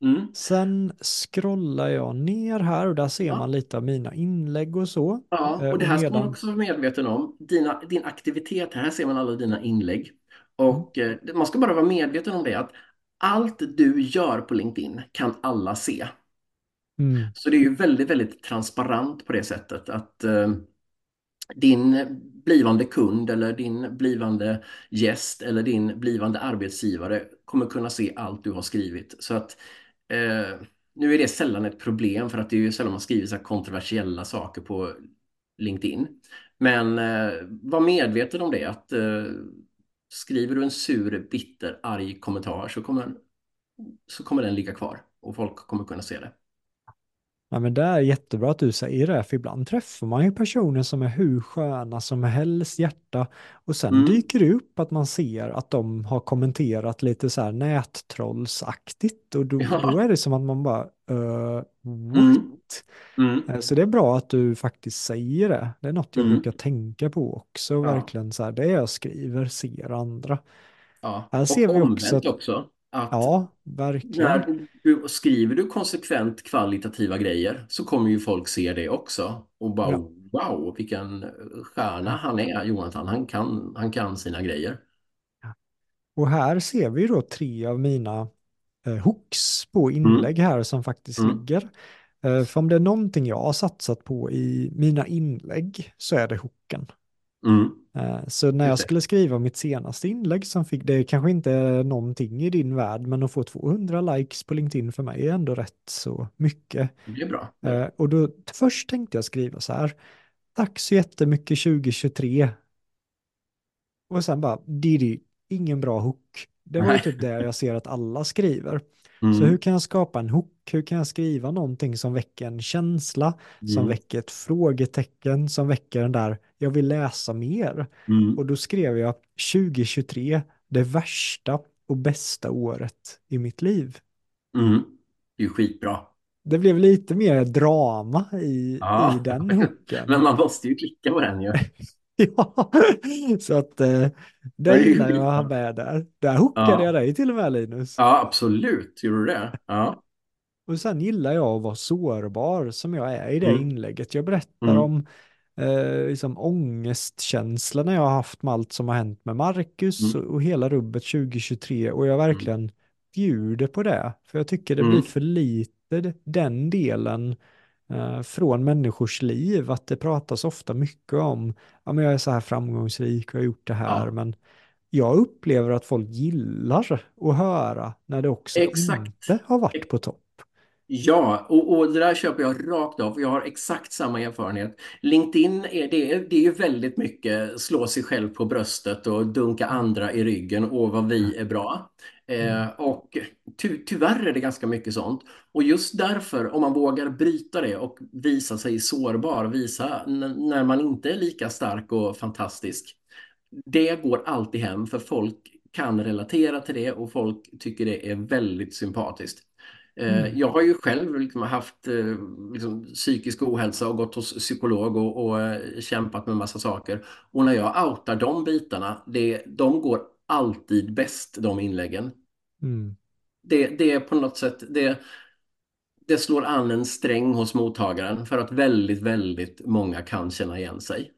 Mm. Sen scrollar jag ner här och där ser ja. man lite av mina inlägg och så. Ja, och det här ska man också vara medveten om. Dina, din aktivitet, här ser man alla dina inlägg. Och mm. eh, man ska bara vara medveten om det att allt du gör på LinkedIn kan alla se. Mm. Så det är ju väldigt, väldigt transparent på det sättet att eh, din blivande kund eller din blivande gäst eller din blivande arbetsgivare kommer kunna se allt du har skrivit. Så att eh, nu är det sällan ett problem för att det är ju sällan man skriver så kontroversiella saker på LinkedIn. Men eh, var medveten om det att eh, skriver du en sur, bitter, arg kommentar så kommer, så kommer den ligga kvar och folk kommer kunna se det. Ja, men det är jättebra att du säger det, för ibland träffar man ju personer som är hur sköna som helst hjärta och sen mm. dyker det upp att man ser att de har kommenterat lite så här nättrollsaktigt och då, ja. då är det som att man bara, uh, what? Mm. Mm. Så det är bra att du faktiskt säger det. Det är något jag mm. brukar tänka på också, ja. verkligen så här, det jag skriver ser andra. Ja, här ser och vi också, att, också att ja, verkligen. När du, skriver du konsekvent kvalitativa grejer så kommer ju folk se det också och bara ja. wow, vilken stjärna han är, Jonathan. Han kan, han kan sina grejer. Och här ser vi då tre av mina eh, hooks på mm. inlägg mm. här som faktiskt mm. ligger. Eh, för om det är någonting jag har satsat på i mina inlägg så är det hooken. Mm. Eh, så när jag skulle skriva mitt senaste inlägg som fick, det kanske inte är någonting i din värld, men att få 200 likes på LinkedIn för mig är ändå rätt så mycket. Det är bra. Eh, och då först tänkte jag skriva så här, tack så jättemycket 2023. Och sen bara, Didi, ingen bra hook. Det var typ det jag ser att alla skriver. Mm. Så hur kan jag skapa en hook? Hur kan jag skriva någonting som väcker en känsla, mm. som väcker ett frågetecken, som väcker den där, jag vill läsa mer. Mm. Och då skrev jag 2023, det värsta och bästa året i mitt liv. Mm. Det är skitbra. Det blev lite mer drama i, ja. i den hooken. Men man måste ju klicka på den ju. ja, så att eh, det gillar jag att ha med där. Där hookade ja. jag dig till och med Linus. Ja, absolut. Gjorde du det? Ja. Och sen gillar jag att vara sårbar som jag är i det mm. inlägget. Jag berättar mm. om eh, liksom ångestkänslorna jag har haft med allt som har hänt med Marcus mm. och, och, hela rubbet 2023 och jag mm. verkligen bjuder på det. För jag tycker det blir mm. för lite den delen från människors liv. Att det pratas ofta mycket om, ja men jag är så här framgångsrik och jag har gjort det här, ja. men jag upplever att folk gillar att höra när det också Exakt. inte har varit på topp. Ja, och, och det där köper jag rakt av. Jag har exakt samma erfarenhet. LinkedIn är, det, är, det är ju väldigt mycket slå sig själv på bröstet och dunka Mm. andra i ryggen och vad vi är bra. Mm. Eh, och ty, tyvärr är det ganska mycket sånt. Och just därför, om man vågar bryta det och visa sig sårbar, visa när man inte är lika stark och fantastisk. Det går alltid hem för folk kan relatera till det och folk tycker det är väldigt sympatiskt. Eh, Mm. Jag har ju själv liksom haft eh, liksom, psykisk ohälsa och gått hos psykolog och, och eh, kämpat med massa saker. Och när jag outar de bitarna, det, de går alltid bäst, de inläggen. Mm. Det, det är på något sätt, det, det slår an en sträng hos mottagaren för att väldigt, väldigt många kan känna igen sig.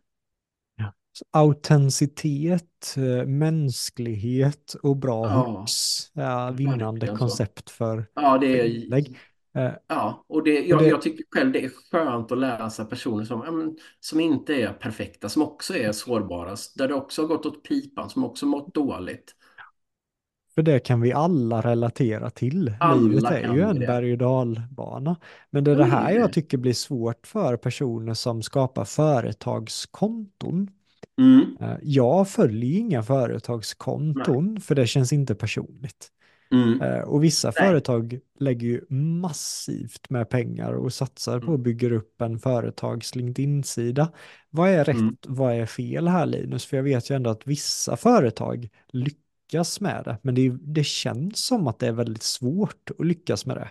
Ja. Autenticitet, eh, mänsklighet och bra Ja, hooks är vinnande så. koncept för, Ja, det är inlägg. Eh, Ja, och det, Och jag, det, jag tycker själv det är skönt att läsa personer som, ja, som inte är perfekta, som också är sårbara, där det också har gått åt pipan, som också mått dåligt. För det kan vi alla relatera till. Livet Alla är ju en berg och dalbana. Men det är det här är jag tycker blir svårt för personer som skapar företagskonton. Mm, Eh, Jag följer inga nej. företagskonton för det känns inte personligt. Mm, Eh, Och vissa nej. företag lägger ju massivt med pengar och satsar på Mm, att bygga upp en företags LinkedIn-sida. Vad är rätt, mm. vad är fel här Linus? För jag vet ju ändå att vissa företag lyckas med det, men det, det känns som att det är väldigt svårt att lyckas med det.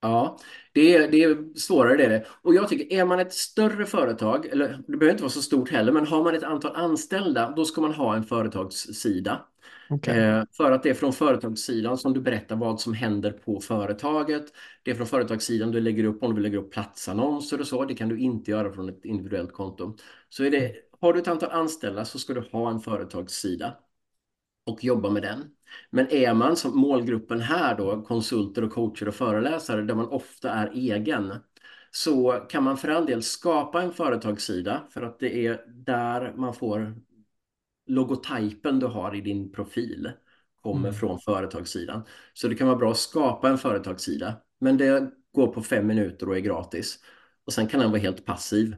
Ja, det är, det är svårare det är det. Och jag tycker, är man ett större företag, eller det behöver inte vara så stort heller, men har man ett antal anställda, då ska man ha en företagssida. Okej. Eh, för att det är från företagssidan som du berättar vad som händer på företaget. Det är från företagssidan du lägger upp om du vill lägga upp platsannonser och så. Det kan du inte göra från ett individuellt konto. Så är det, har du ett antal anställda så ska du ha en företagssida och jobba med den. Men är man som målgruppen här då, konsulter och coacher och föreläsare, där man ofta är egen, så kan man för all del skapa en företagssida för att det är där man får logotypen du har i din profil kommer Mm. från företagssidan. Så det kan vara bra att skapa en företagssida, men det går på fem minuter och är gratis. Och sen kan den vara helt passiv.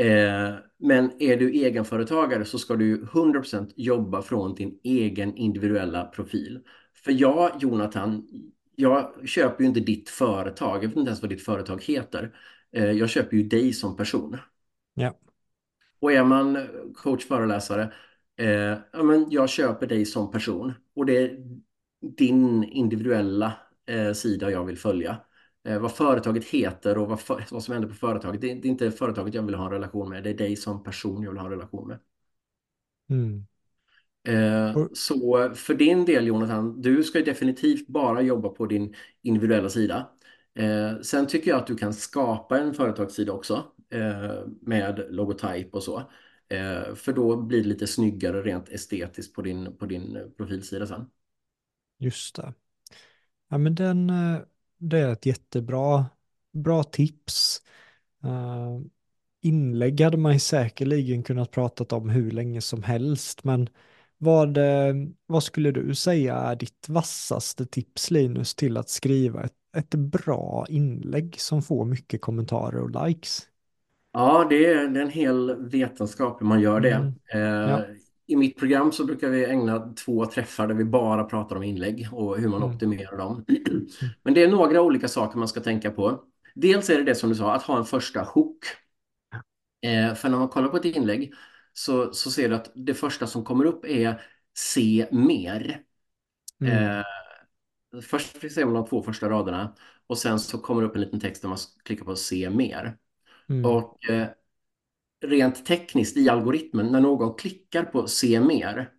Eh, men är du egenföretagare så ska du 100% jobba från din egen individuella profil. För jag, Jonathan, jag köper ju inte ditt företag. Jag vet inte ens vad ditt företag heter. Eh, jag köper ju dig som person. Ja. Och är man coach, föreläsare, eh, ja, men jag köper dig som person. Och det är din individuella eh, sida jag vill följa. Eh, vad företaget heter och vad, för, vad som händer på företaget. Det, är- det är inte företaget jag vill ha en relation med. Det är dig som person jag vill ha en relation med. Mm. Eh, Och, så för din del Jonathan, du ska ju definitivt bara jobba på din individuella sida. Eh, sen tycker jag att du kan skapa en företagssida också eh, med logotyp och så. Eh, för då blir det lite snyggare rent estetiskt på din, på din profilsida sen. just det. Ja, men den, eh, det är ett jättebra bra tips. Eh, inlägg hade man ju säkerligen kunnat prata om hur länge som helst, men vad, eh, vad skulle du säga är ditt vassaste tips Linus till att skriva ett, ett bra inlägg som får mycket kommentarer och likes? Ja, det är, det är en hel vetenskap hur man gör det. Mm. Eh, Ja. I mitt program så brukar vi ägna två träffar där vi bara pratar om inlägg och hur man Mm. optimerar dem. Men det är några olika saker man ska tänka på. Dels är det det som du sa, att ha en första hook. Eh, för när man kollar på ett inlägg så, så ser du att det första som kommer upp är se mer. Mm. Eh, först ser man de två första raderna och sen så kommer det upp en liten text där man klickar på se mer. Mm. Och eh, rent tekniskt i algoritmen, när någon klickar på se mer,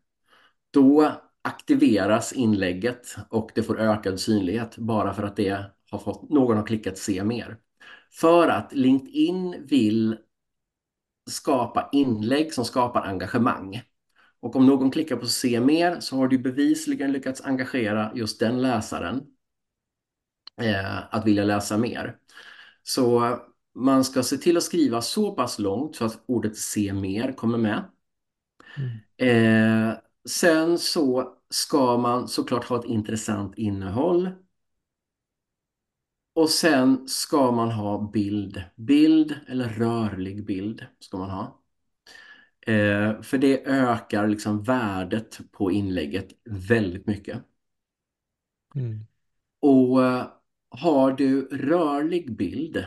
då aktiveras inlägget och det får ökad synlighet bara för att det har fått, någon har klickat se mer. För att LinkedIn vill skapa inlägg som skapar engagemang. Och om någon klickar på se mer så har du bevisligen lyckats engagera just den läsaren eh, att vilja läsa mer. Så man ska se till att skriva så pass långt så att ordet se mer kommer med. Mm. Eh, sen så ska man såklart ha ett intressant innehåll. Och sen ska man ha bild. Bild eller rörlig bild ska man ha. Eh, för det ökar liksom värdet på inlägget väldigt mycket. Mm. Och eh, har du rörlig bild,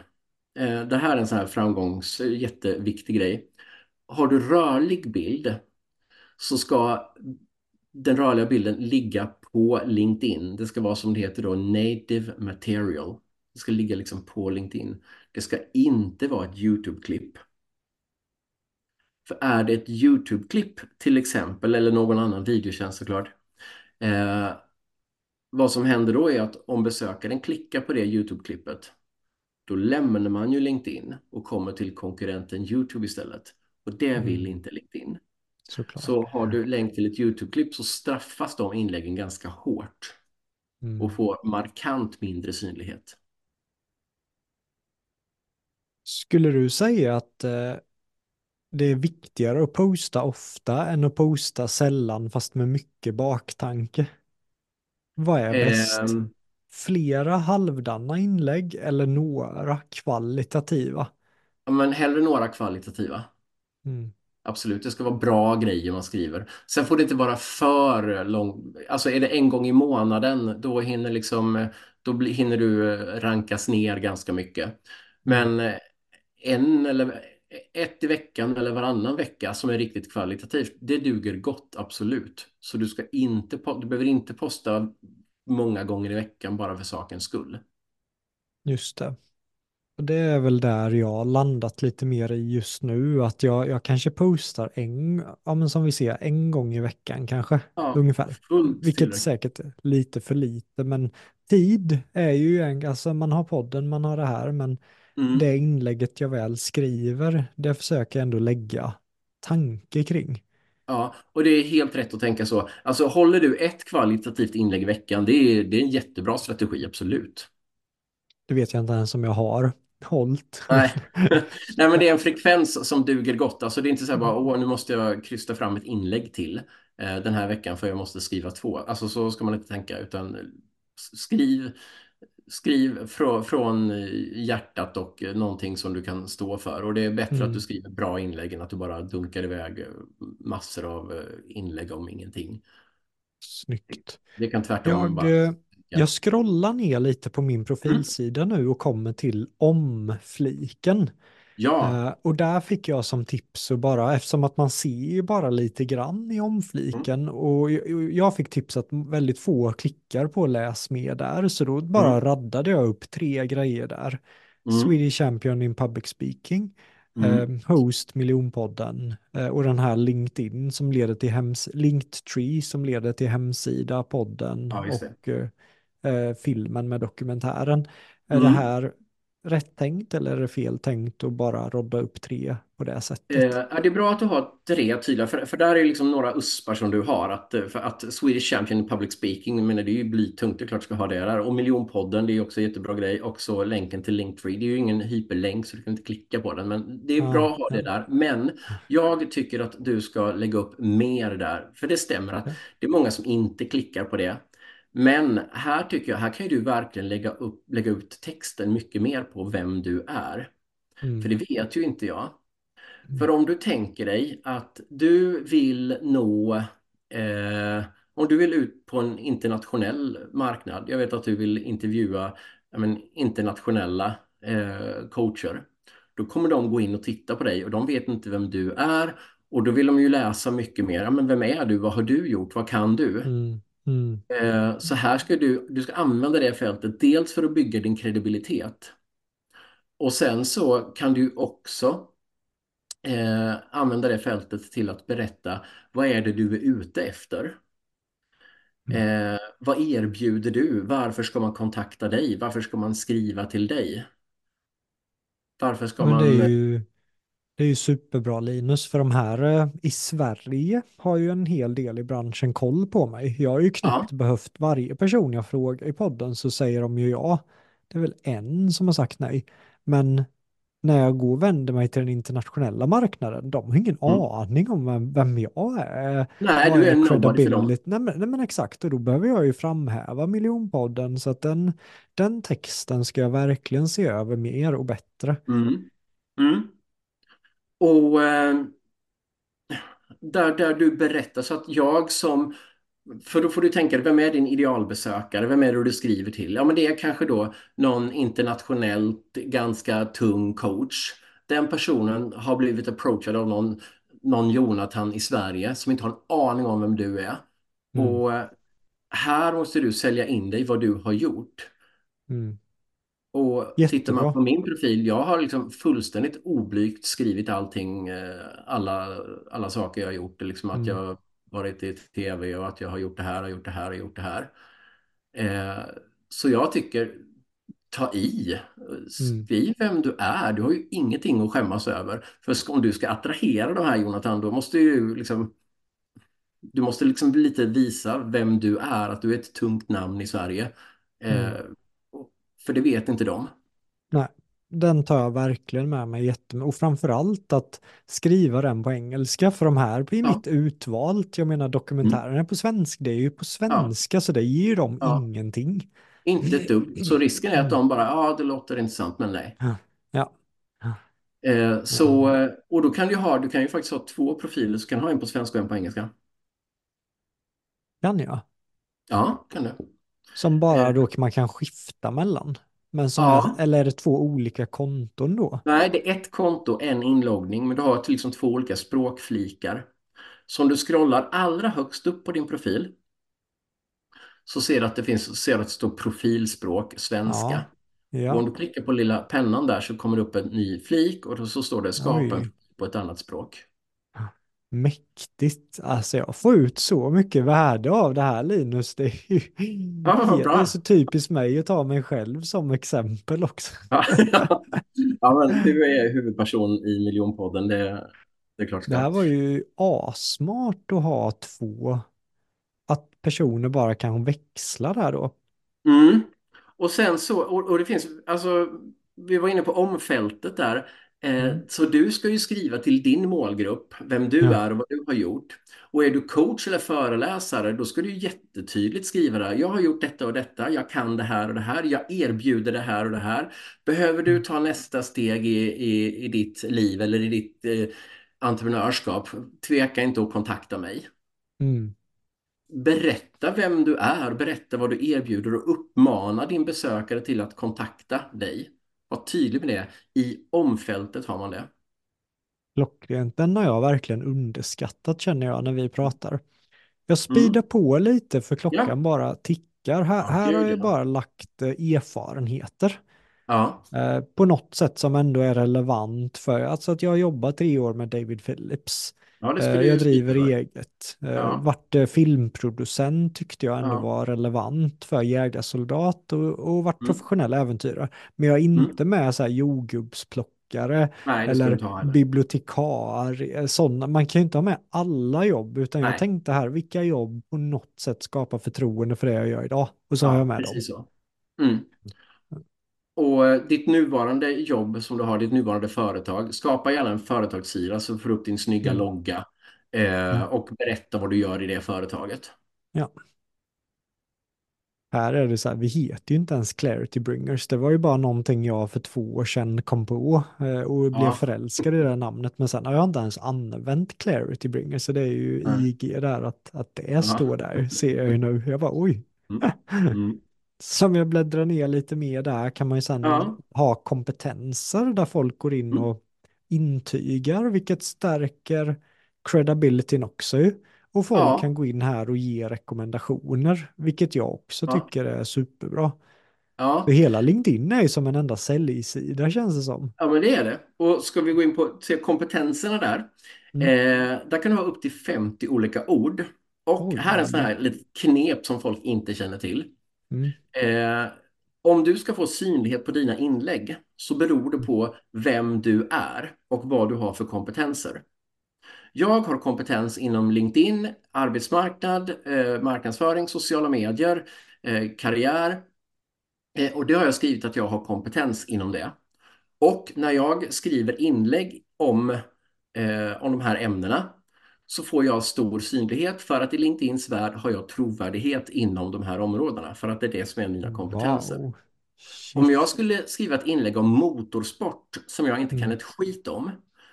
Eh, det här är en sån här framgångs jätteviktig grej. Har du rörlig bild så ska den rörliga bilden ligga på LinkedIn. Det ska vara som det heter då native material. Det ska ligga liksom på LinkedIn. Det ska inte vara ett YouTube-klipp. För är det ett YouTube-klipp till exempel, eller någon annan videotjänst såklart, eh, vad som händer då är att om besökaren klickar på det YouTube-klippet, då lämnar man ju LinkedIn och kommer till konkurrenten YouTube istället. Och det vill Mm. inte LinkedIn. Såklart. Så har du länk till ett YouTube-klipp så straffas de inläggen ganska hårt Mm. och får markant mindre synlighet. Skulle du säga att eh, det är viktigare att posta ofta än att posta sällan fast med mycket baktanke? Vad är bäst? Ehm, Flera halvdana inlägg eller några kvalitativa? ja, men hellre några kvalitativa. Mm. Absolut, det ska vara bra grejer man skriver. Sen får det inte vara för lång. Alltså är det en gång i månaden, då hinner liksom, då hinner du eh, rankas ner ganska mycket. Men eh, en eller ett i veckan eller varannan vecka som är riktigt kvalitativt, det duger gott, absolut. Så du ska inte, du behöver inte posta många gånger i veckan bara för sakens skull. Just det. Och det är väl där jag landat lite mer i just nu, att jag, jag kanske postar en, ja men som vi ser, en gång i veckan kanske, Ja, ungefär. Vilket tillräckligt. säkert är lite för lite, men tid är ju en, alltså man har podden, man har det här, men Mm. det inlägget jag väl skriver, det försöker jag ändå lägga tanke kring. Ja, och det är helt rätt att tänka så. Alltså håller du ett kvalitativt inlägg i veckan, det är, det är en jättebra strategi, absolut. Det vet jag inte ens om jag har hållit. Nej. Nej, men det är en frekvens som duger gott. Alltså det är inte så här bara, åh, nu måste jag krysta fram ett inlägg till eh, den här veckan för jag måste skriva två. Alltså så ska man inte tänka, utan skriv, skriv från, från hjärtat och eh, någonting som du kan stå för. Och det är bättre Mm. att du skriver bra inlägg än att du bara dunkar iväg eh, massor av eh, inlägg om ingenting. Snyggt. Det kan tvärtom Jag, bara... eh, jag scrollar ner lite på min profilsida nu och kommer till om-fliken. Ja, Eh, och där fick jag som tips och bara, eftersom att man ser ju bara lite grann i Mm. omfliken och jag, jag fick tips att väldigt få klickar på läs mer där, så då bara Mm. raddade jag upp tre grejer där. Mm. Swedish Champion in Public Speaking, Mm. eh, Host Miljonpodden eh, och den här LinkedIn som leder till hems Linktree som leder till hemsida, podden Ja, det. och eh, filmen med dokumentären. Är Mm. det här rätt tänkt eller är det fel tänkt att bara rodda upp tre på det sättet? Eh, det är bra att du har tre tydliga, för, för där är liksom några uspar som du har. Att, eh, för att Swedish Champion in Public Speaking, menar, det är ju blytungt, det är klart du ska ha det där. Och Miljonpodden, det är också en jättebra grej. Också länken till Linktree, det är ju ingen hyperlänk så du kan inte klicka på den. Men det är bra att ha det där. Men jag tycker att du ska lägga upp mer där. För det stämmer att det är många som inte klickar på det. Men här tycker jag, här kan du verkligen lägga, upp, lägga ut texten mycket mer på vem du är. Mm. För det vet ju inte jag. För om du tänker dig att du vill nå, eh, om du vill ut på en internationell marknad. Jag vet att du vill intervjua men, internationella eh, coacher. Då kommer de gå in och titta på dig och de vet inte vem du är. Och då vill de ju läsa mycket mer. Men vem är du? Vad har du gjort? Vad kan du? Mm. Mm. Eh, så här ska du, du ska använda det fältet dels för att bygga din kredibilitet. Och sen så kan du också eh, använda det fältet till att berätta vad är det du är ute efter? Eh, vad erbjuder du? Varför ska man kontakta dig? Varför ska man skriva till dig? Varför ska man... ju, det är ju superbra Linus, för de här eh, i Sverige har ju en hel del i branschen koll på mig. Jag har ju knappt behövt varje person jag frågar i podden så säger de ju ja. Det är väl en som har sagt nej. Men när jag går och vänder mig till den internationella marknaden, de har ingen Mm. aning om vem, vem jag är. Nej, Vad du är är nobody för dem. Nej men, nej men exakt, och då behöver jag ju framhäva miljonpodden så att den, den texten ska jag verkligen se över mer och bättre. Mm. Mm. Och eh, där, där du berättar så att jag som för då får du tänka dig, vem är din idealbesökare? Vem är det du skriver till? Ja, men det är kanske då någon internationellt ganska tung coach. Den personen har blivit approachad av någon, någon Jonathan i Sverige som inte har en aning om vem du är. Mm. Och eh, här måste du sälja in dig vad du har gjort. Mm. Och tittar Jättebra. man på min profil, jag har liksom fullständigt oblygt skrivit allting, eh, alla, alla saker jag har gjort. Liksom att Mm. jag varit i tv och att jag har gjort det här och gjort det här och gjort det här. Eh, så jag tycker, ta i. Mm. Skriv vem du är. Du har ju ingenting att skämmas över. För om du ska attrahera de här Jonathan, då måste du liksom du måste liksom lite visa vem du är, att du är ett tungt namn i Sverige. Eh, Mm. För det vet inte de. Nej, den tar jag verkligen med mig jättemycket. Och framförallt att skriva den på engelska, för de här blir Ja. mitt utvalt. Jag menar dokumentären är på svenska, det är ju på svenska, så det ger ju dem Ja. ingenting. Inte ett dugg. Så risken är att de bara, ja det låter intressant men nej. Ja. Eh, så, och då kan du ha, du kan ju faktiskt ha två profiler, så kan du ha en på svenska och en på engelska. Kan jag? Ja, kan du. Som bara Eh. då man kan skifta mellan. Men som Ja. är, eller är det två olika konton då? Nej, det är ett konto, en inloggning, men du har liksom två olika språkflikar. Så om du scrollar allra högst upp på din profil så ser du att det finns, ser att det står profilspråk svenska. Ja. Och om Ja. du klickar på lilla pennan där så kommer det upp en ny flik och så står det skapa på ett annat språk. Mäktigt. Alltså jag får ut så mycket värde av det här Linus. Det är ju Ja, det är så typiskt mig att ta mig själv som exempel också. Ja, ja. ja, men du är huvudperson i Miljonpodden, det, det är klart. Det här var ju asmart att ha två, att personer bara kan växla där då. Mm. Och sen så, och, och det finns, alltså, vi var inne på omfältet där. Eh, Mm. Så du ska ju skriva till din målgrupp, vem du Ja. är och vad du har gjort. Och är du coach eller föreläsare, då ska du ju jättetydligt skriva där. Jag har gjort detta och detta, jag kan det här och det här, jag erbjuder det här och det här. Behöver du ta nästa steg i, i, i ditt liv eller i ditt eh, entreprenörskap, tveka inte att kontakta mig. Mm. Berätta vem du är, berätta vad du erbjuder och uppmana din besökare till att kontakta dig. Var tydlig med det. I omfältet har man det. Klockrent. Den har jag verkligen underskattat känner jag när vi pratar. Jag speedar på lite för klockan Ja. bara tickar. Här, Ja, här har jag ja. bara lagt eh, erfarenheter. Ja, Eh, på något sätt som ändå är relevant för, alltså att jag har jobbat tre år med David Phillips. Ja det Eh, skulle jag driver eget. Eh, Ja. Vart eh, filmproducent tyckte jag ändå Ja. var relevant för jägarsoldat och, och vart Mm. professionell äventyrare. Men jag är inte med så här jordgubbsplockare Nej, eller inte ha heller. bibliotekar, sådana. Man kan ju inte ha med alla jobb, utan jag Nej. tänkte här, vilka jobb på något sätt skapar förtroende för det jag gör idag? Och så har jag med dem. Mm. Och eh, ditt nuvarande jobb som du har, ditt nuvarande företag, skapa gärna en företagssida så får du upp din snygga Mm. logga eh, Mm. och berätta vad du gör i det företaget. Ja. Här är det så här, vi heter ju inte ens Clarity Bringers. Det var ju bara någonting jag för två år sedan kom på eh, och blev Ja. förälskad i det namnet. Men sen har jag inte ens använt Clarity Bringers. Så det är ju Nej. IG där, att, att det Ja. står där, ser jag ju nu. Jag bara oj. Mm. Som jag bläddrar ner lite mer där kan man ju sen Ja. ha kompetenser där folk går in Mm. och intygar, vilket stärker credibilityn också. Och folk Ja. kan gå in här och ge rekommendationer, vilket jag också Ja. tycker är superbra. Ja. För hela LinkedIn är ju som en enda säljsida känns det som. Ja, men det är det. Och ska vi gå in på se kompetenserna där. Mm. Eh, där kan du ha upp till 50 olika ord. Och Oj, här är en sån här litet knep som folk inte känner till. Mm. Eh, om du ska få synlighet på dina inlägg så beror det på vem du är och vad du har för kompetenser. Jag har kompetens inom LinkedIn, arbetsmarknad, eh, marknadsföring, sociala medier, eh, karriär. Eh, och det har jag skrivit att jag har kompetens inom det. Och när jag skriver inlägg om, eh, om de här ämnena så får jag stor synlighet för att i LinkedIns värld har jag trovärdighet inom de här områdena för att det är det som är mina kompetenser. Wow. Om jag skulle skriva ett inlägg om motorsport som jag inte kan Mm. ett skit om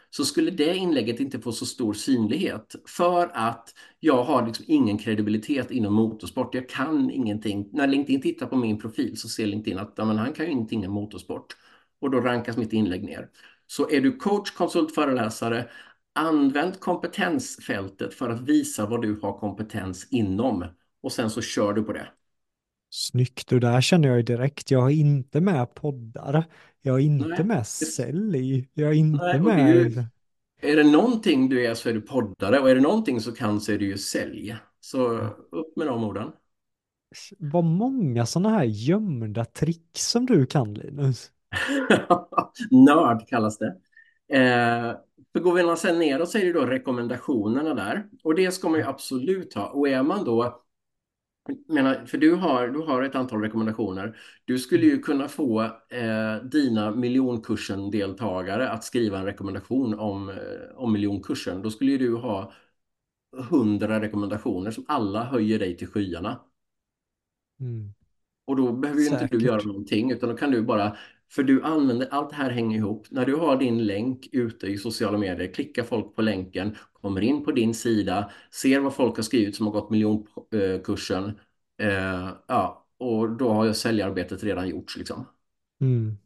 så skulle det inlägget inte få så stor synlighet för att jag har liksom ingen kredibilitet inom motorsport. Jag kan ingenting. När LinkedIn tittar på min profil så ser LinkedIn att ja, men han kan ju ingenting om motorsport och då rankas mitt inlägg ner. Så är du coach, konsult, föreläsare, använd kompetensfältet för att visa vad du har kompetens inom och sen så kör du på det. Snyggt, och där känner jag ju direkt, jag är inte med poddar, jag är inte Nej, med sälj, jag är inte Nej, det är med... ju- Är det någonting du är så är du poddare och är det någonting så kan så är det ju sälj. Så upp med de orden. Vad många sådana här gömda tricks som du kan Linus. Nörd kallas det. Eh, för går vi sen neråt så är det då rekommendationerna där. Och det ska man ju absolut ha. Och är man då, menar, för du har, du har ett antal rekommendationer. Du skulle ju kunna få eh, dina miljonkursen-deltagare att skriva en rekommendation om, eh, om miljonkursen. Då skulle ju du ha hundra rekommendationer som alla höjer dig till skyarna. Mm. Och då behöver ju inte du göra någonting utan då kan du bara, för du använder, allt det här hänger ihop. När du har din länk ute i sociala medier, klickar folk på länken, kommer in på din sida, ser vad folk har skrivit som har gått miljonkursen. Eh, ja, och då har ju säljarbetet redan gjorts liksom. Mm.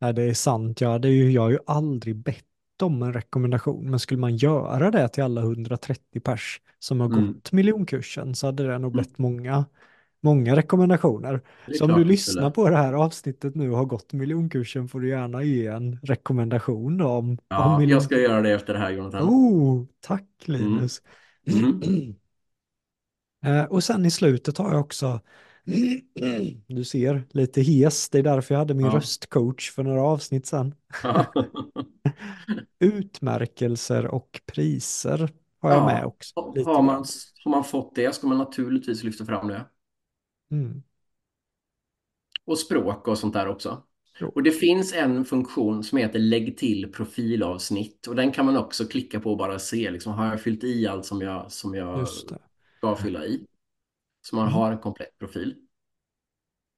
Nej, det är sant, ja, det är ju, jag har ju aldrig bett om en rekommendation, men skulle man göra det till alla 130 pers som har Mm. gått miljonkursen så hade det nog Mm. blivit många, många rekommendationer. Så om du lyssnar på det här avsnittet nu och har gått miljonkursen får du gärna ge en rekommendation om, om Ja, miljon... jag ska göra det efter det här Jonathan. Oh, tack Linus. Mm. Eh, och sen i slutet har jag också, du ser, lite hes. Det är därför jag hade min Ja. röstcoach för några avsnitt sedan. Utmärkelser och priser har jag Ja, med också. Har man, har man fått det ska man naturligtvis lyfta fram det. Mm. Och språk och sånt där också. Och det finns en funktion som heter lägg till profilavsnitt och den kan man också klicka på och bara se, liksom, har jag fyllt i allt som jag, som jag ska fylla i? Så man Mm. har en komplett profil.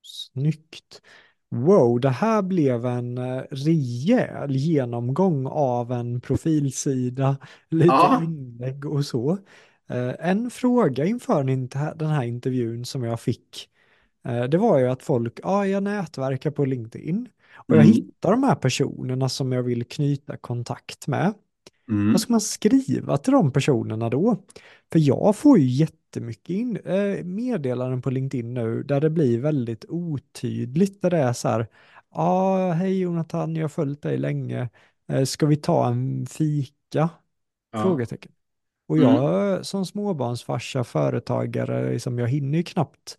Snyggt. Wow, det här blev en eh, rejäl genomgång av en profilsida, lite Ja. inlägg och så. Eh, En fråga inför den här intervjun som jag fick, eh, det var ju att folk, ja, jag nätverkar på LinkedIn och jag Mm. hittar de här personerna som jag vill knyta kontakt med. Mm. Vad ska man skriva till de personerna då? För jag får ju jättemycket in, eh, meddelanden på LinkedIn nu där det blir väldigt otydligt. Där det är så här, ja, ah, hej Jonathan, jag har följt dig länge. Eh, ska vi ta en fika? Ja. Frågetecken. Och Mm. jag som småbarnsfarsa, företagare, liksom, jag hinner ju knappt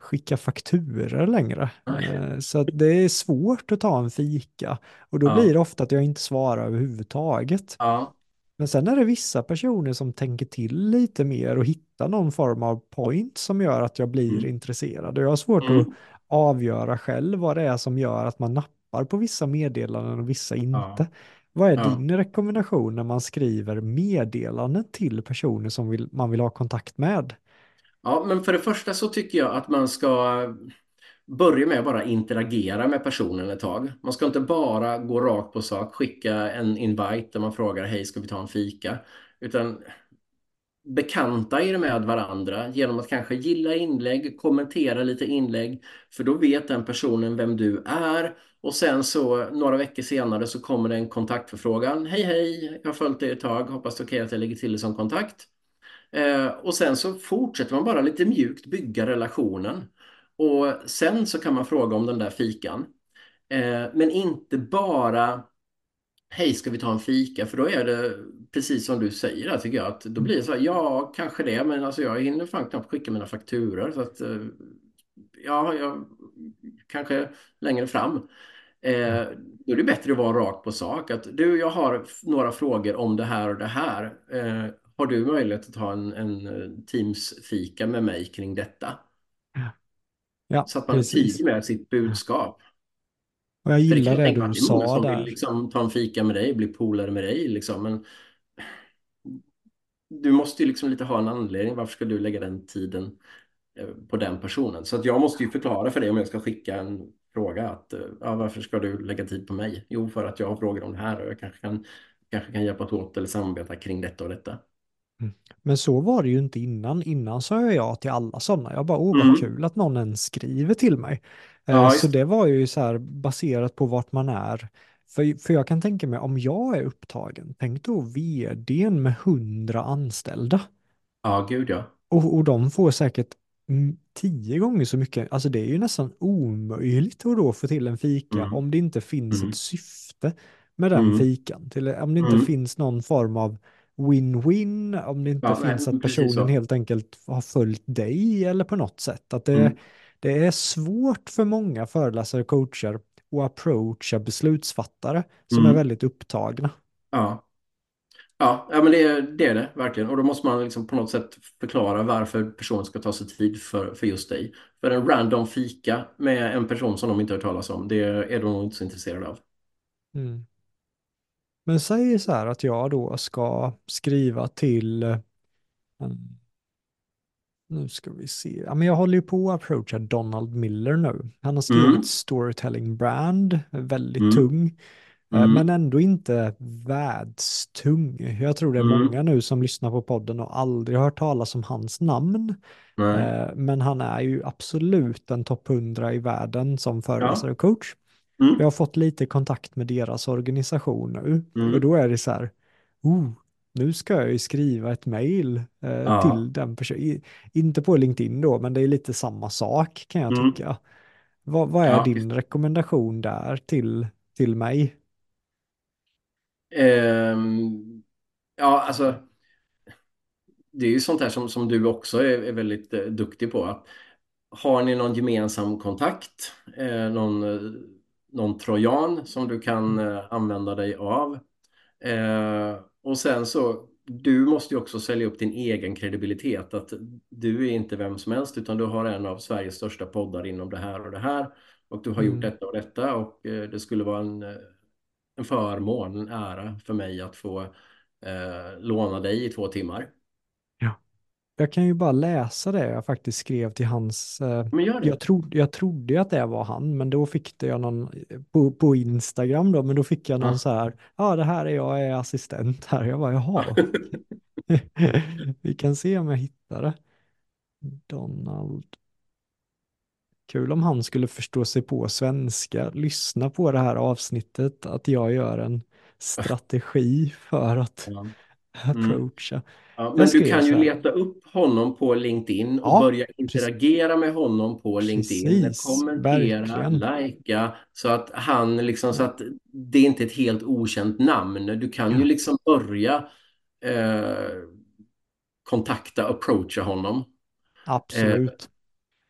skicka fakturer längre. Eh, Så det är svårt att ta en fika. Och då Ja. blir det ofta att jag inte svarar överhuvudtaget. Ja. Men sen är det vissa personer som tänker till lite mer och hittar någon form av point som gör att jag blir Mm. intresserad. Och jag har svårt att Mm. avgöra själv vad det är som gör att man nappar på vissa meddelanden och vissa inte. Vad är Ja. din rekommendation när man skriver meddelanden till personer som vill, man vill ha kontakt med? Ja, men för det första så tycker jag att man ska börja med att bara interagera med personen ett tag. Man ska inte bara gå rakt på sak, skicka en invite där man frågar hej, ska vi ta en fika? Utan bekanta er med varandra genom att kanske gilla inlägg, kommentera lite inlägg, för då vet den personen vem du är. Och sen så några veckor senare så kommer det en kontaktförfrågan. Hej hej, jag har följt dig ett tag, hoppas det är okej att jag lägger till dig som kontakt. Eh, och sen så fortsätter man bara lite mjukt bygga relationen. Och sen så kan man fråga om den där fikan. Eh, men inte bara Hej, ska vi ta en fika? För då är det precis som du säger där, tycker jag. Att då blir det så här, ja, kanske det, men alltså jag hinner fan knappt skicka mina fakturor. Så att, eh, ja, jag, kanske längre fram. Eh, då är det bättre att vara rakt på sak. Att du, jag har några frågor om det här och det här. Eh, har du möjlighet att ta en, en eh, Teams-fika med mig kring detta? Ja, Så att man är precis. tidig med sitt budskap. Och jag det gillar det mig du att det är många sa som vill där. liksom ta en fika med dig, bli polare med dig liksom. Men du måste ju liksom lite ha en anledning. Varför ska du lägga den tiden eh, på den personen? Så att jag måste ju förklara för dig om jag ska skicka en fråga att eh, ja, varför ska du lägga tid på mig? Jo, för att jag har frågor om det här och jag kanske kan, kanske kan hjälpas åt eller samarbeta kring detta och detta. Mm. Men så var det ju inte innan. Innan sa jag ja till alla sådana. Jag bara, åh vad Mm. kul att någon ens skriver till mig. Eh, Ja, Så det var ju så här baserat på vart man är. För, för jag kan tänka mig om jag är upptagen, tänk då vdn med hundra anställda. Ja, gud ja. Och, och de får säkert tio gånger så mycket. Alltså det är ju nästan omöjligt att då få till en fika Mm. om det inte finns Mm. ett syfte med den Mm. fikan. Till, om det inte Mm. finns någon form av win-win, om det inte Ja, nej, finns att precis personen helt enkelt har följt dig eller på något sätt. Att det, Mm. Det är svårt för många föreläsare och coacher att approacha beslutsfattare som är Mm. väldigt upptagna. Ja. Ja, ja men det, är- det är det verkligen. Och då måste man liksom på något sätt förklara varför personen ska ta sig tid för, för just dig. För en random fika med en person som de inte har hört talas om, det är de nog inte så intresserade av. Mm. Men säg så här att jag då ska skriva till, mm, nu ska vi se, ja, men jag håller ju på att approacha Donald Miller nu. Han har skrivit Mm. storytelling brand, väldigt Mm. tung, eh, Mm. men ändå inte världstung. Jag tror det är Mm. många nu som lyssnar på podden och aldrig hört talas om hans namn. Nej. Eh, Men han är ju absolut en topp 100 i världen som föreläsare och coach. Mm. Jag har fått lite kontakt med deras organisation nu Mm. och då är det så här, oh, nu ska jag ju skriva ett mejl eh, Ja. till den personen. Inte på LinkedIn då, men det är lite samma sak kan jag Mm. tycka. Vad, vad är Ja, din rekommendation där till, till mig? Ehm, ja, alltså. Det är ju sånt här som, som du också är, är väldigt eh, duktig på. Att, har ni någon gemensam kontakt? Eh, någon, eh, någon trojan som du kan eh, använda dig av? Och sen så, du måste ju också sälja upp din egen kredibilitet. Att du är inte vem som helst utan du har en av Sveriges största poddar inom det här och det här. Och du har gjort Mm. detta och detta och eh, det skulle vara en, eh, en förmån, en ära för mig att få eh, låna dig i två timmar. Jag kan ju bara läsa det jag faktiskt skrev till hans, eh, Men gör det. jag, trodde, jag trodde ju att det var han, men då fick jag någon, på, på Instagram då, men då fick jag någon Ja. så här, ja det här är jag, jag är assistent här. Jag bara, jaha. Vi kan se om jag hittar det. Donald. Kul om han skulle förstå sig på svenska, lyssna på det här avsnittet, att jag gör en strategi för att. Mm. Approacha. Ja, men du kan ju här. leta upp honom på LinkedIn och Ja, börja interagera med honom på LinkedIn. Precis, Kommentera, verkligen. likea så att han liksom så att det är inte ett helt okänt namn. Du kan ju liksom börja eh, kontakta, approacha honom. Absolut.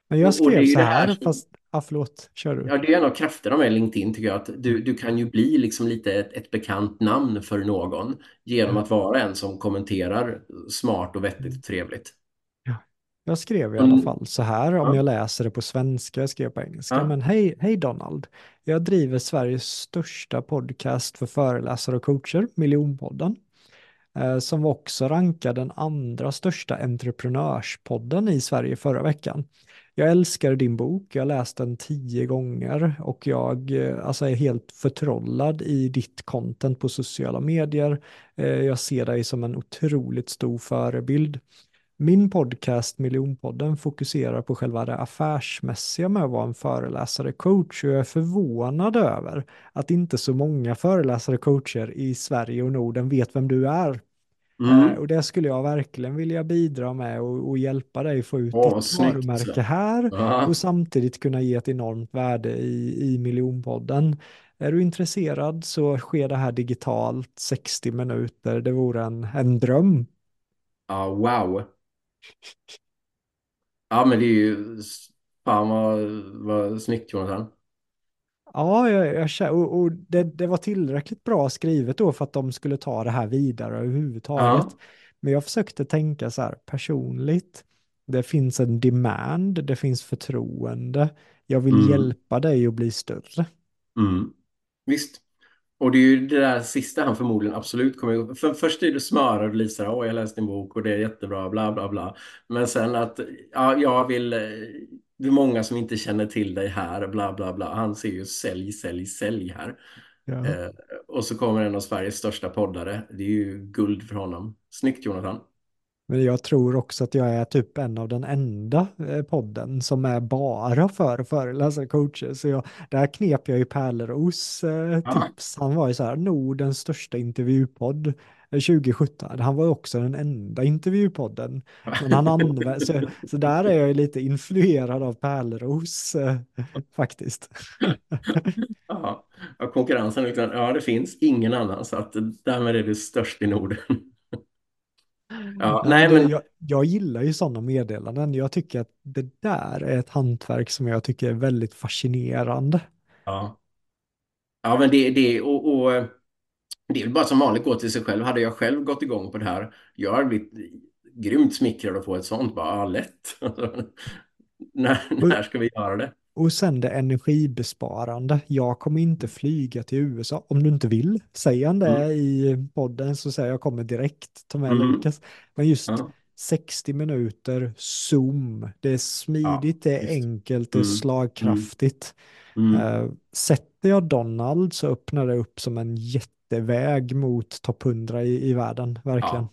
Men jag är skrev så här här, fast, ja förlåt, kör du. Ja, det är en av krafterna med LinkedIn tycker jag. Att du, du kan ju bli liksom lite ett, ett bekant namn för någon genom Ja. att vara en som kommenterar smart och vettigt och trevligt. Jag skrev i Mm. alla fall så här, om Ja. jag läser det på svenska, jag skrev på engelska, Ja. men hej, hej Donald. Jag driver Sveriges största podcast för föreläsare och coacher, Miljonpodden, eh, som var också rankad den andra största entreprenörspodden i Sverige förra veckan. Jag älskar din bok, jag har läst den tio gånger och jag eh, alltså, är helt förtrollad i ditt content på sociala medier. Eh, jag ser dig som en otroligt stor förebild. Min podcast Miljonpodden fokuserar på själva det affärsmässiga med att vara en föreläsare coach och jag är förvånad över att inte så många föreläsare coacher i Sverige och Norden vet vem du är. Eh, Mm. och det skulle jag verkligen vilja bidra med och, och hjälpa dig få ut vad ditt varumärke här Ja. och samtidigt kunna ge ett enormt värde i, i miljonpodden. Är du intresserad så sker det här digitalt 60 minuter. Det vore en, en dröm. Ja, wow. Ja, men det är ju... Fan vad, vad snyggt Jonathan. Ja, jag, jag, och, och det, det var tillräckligt bra skrivet då för att de skulle ta det här vidare överhuvudtaget. Ja. Men jag försökte tänka så här personligt. Det finns en demand, det finns förtroende. Jag vill Mm. hjälpa dig att bli större. Mm. Visst. Och det är ju det där sista han förmodligen absolut kommer ihåg. För först är det smörar och Lisa, åh jag läste din bok och det är jättebra, bla bla bla. Men sen att, ja, jag vill, eh, det är många som inte känner till dig här, bla bla bla. Han ser ju sälj, sälj, sälj här. Ja. Eh, och så kommer en av Sveriges största poddare. Det är ju guld för honom. Snyggt Jonathan. Men jag tror också att jag är typ en av den enda eh, podden som är bara för föreläsare coacher. Så jag, där knep jag ju Pärleros eh, tips. Han var ju så här, Nordens största intervjupodd 2017. Han var också den enda intervjupodden. Men han använde, så, så där är jag lite influerad av Pärleros eh, faktiskt. Ja, konkurrensen, ja det finns ingen annan så att därmed är du störst i Norden. Ja, Nej, men det, men jag, jag gillar ju sådana meddelanden. Jag tycker att det där är ett hantverk som jag tycker är väldigt fascinerande. ja. Ja men det, det och, och det är väl bara som vanligt gå till sig själv. Hade jag själv gått igång på det här, jag hade blivit grymt smickrad att få ett sånt. Bara, ja, lätt. när, när ska vi göra det? Och sen det energibesparande. Jag kommer inte flyga till USA om du inte vill. Säger han det Mm. i podden så säger jag kommer direkt. Ta med Mm. Lukas. Men just Ja, 60 minuter Zoom. Det är smidigt, det är enkelt, det är Mm. slagkraftigt. mm. Eh, sätter jag Donald så öppnar det upp som en jätteväg mot topp 100 i, i världen. Verkligen. Ja.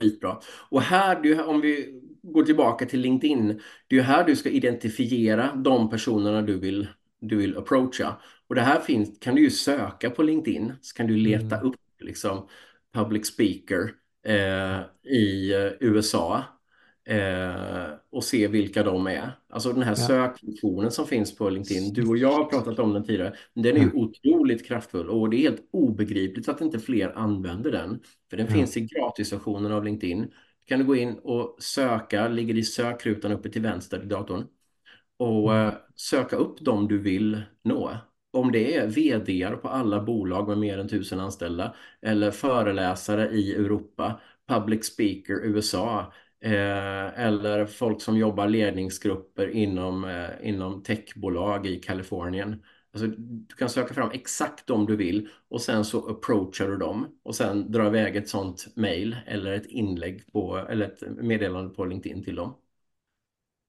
Skitbra. Och här, du, om vi går tillbaka till LinkedIn, det är ju här du ska identifiera de personerna du vill, du vill approacha. Och det här finns, kan du ju söka på LinkedIn, så kan du leta Mm. upp liksom public speaker eh, i eh, USA eh, och se vilka de är. Alltså den här Ja. sökfunktionen som finns på LinkedIn, du och jag har pratat om den tidigare, men den är ju otroligt kraftfull och det är helt obegripligt att inte fler använder den. För den Ja. finns i gratisversionen av LinkedIn. kan du gå in och söka, ligger i sökrutan uppe till vänster i datorn. Och Mm. eh, söka upp dem du vill nå. Om det är vd på alla bolag med mer än tusen anställda eller föreläsare i Europa, public speaker USA eh, eller folk som jobbar ledningsgrupper inom, eh, inom techbolag i Kalifornien. Alltså, du kan söka fram exakt de du vill och sen så approachar du dem och sen drar iväg ett sånt mail eller ett inlägg på, eller ett meddelande på LinkedIn till dem.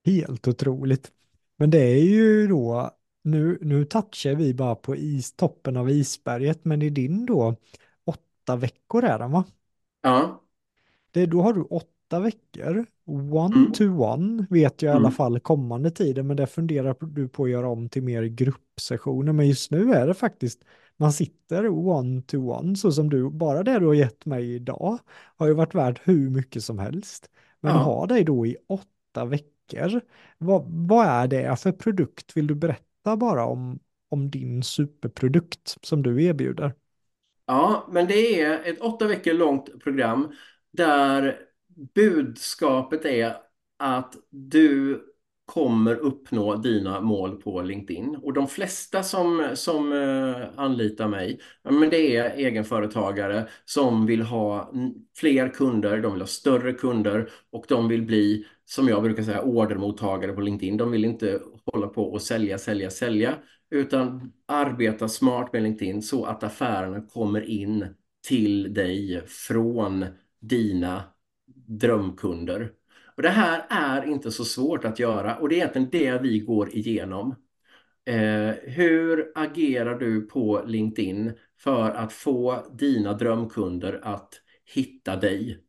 Helt otroligt. Men det är ju då, nu, nu touchar vi bara på is, toppen av isberget, men i din då, åtta veckor är den va? Ja. Det, då har du åtta veckor, one Mm. to one, vet jag i alla Mm. fall kommande tiden, men det funderar du på att göra om till mer gruppsessioner. Men just nu är det faktiskt, man sitter one to one, så som du, bara det du har gett mig idag har ju varit värt hur mycket som helst. Men Ja. ha dig då i åtta veckor, vad, vad är det för produkt? Vill du berätta bara om, om din superprodukt som du erbjuder? Ja, men det är ett åtta veckor långt program där budskapet är att du kommer uppnå dina mål på LinkedIn. Och de flesta som, som eh, anlitar mig, men det är egenföretagare som vill ha fler kunder, de vill ha större kunder och de vill bli, som jag brukar säga, ordermottagare på LinkedIn. De vill inte hålla på och sälja, sälja, sälja, utan arbeta smart med LinkedIn så att affärerna kommer in till dig från dina drömkunder. Och det här är inte så svårt att göra och det är egentligen det vi går igenom. Eh, hur agerar du på LinkedIn för att få dina drömkunder att hitta dig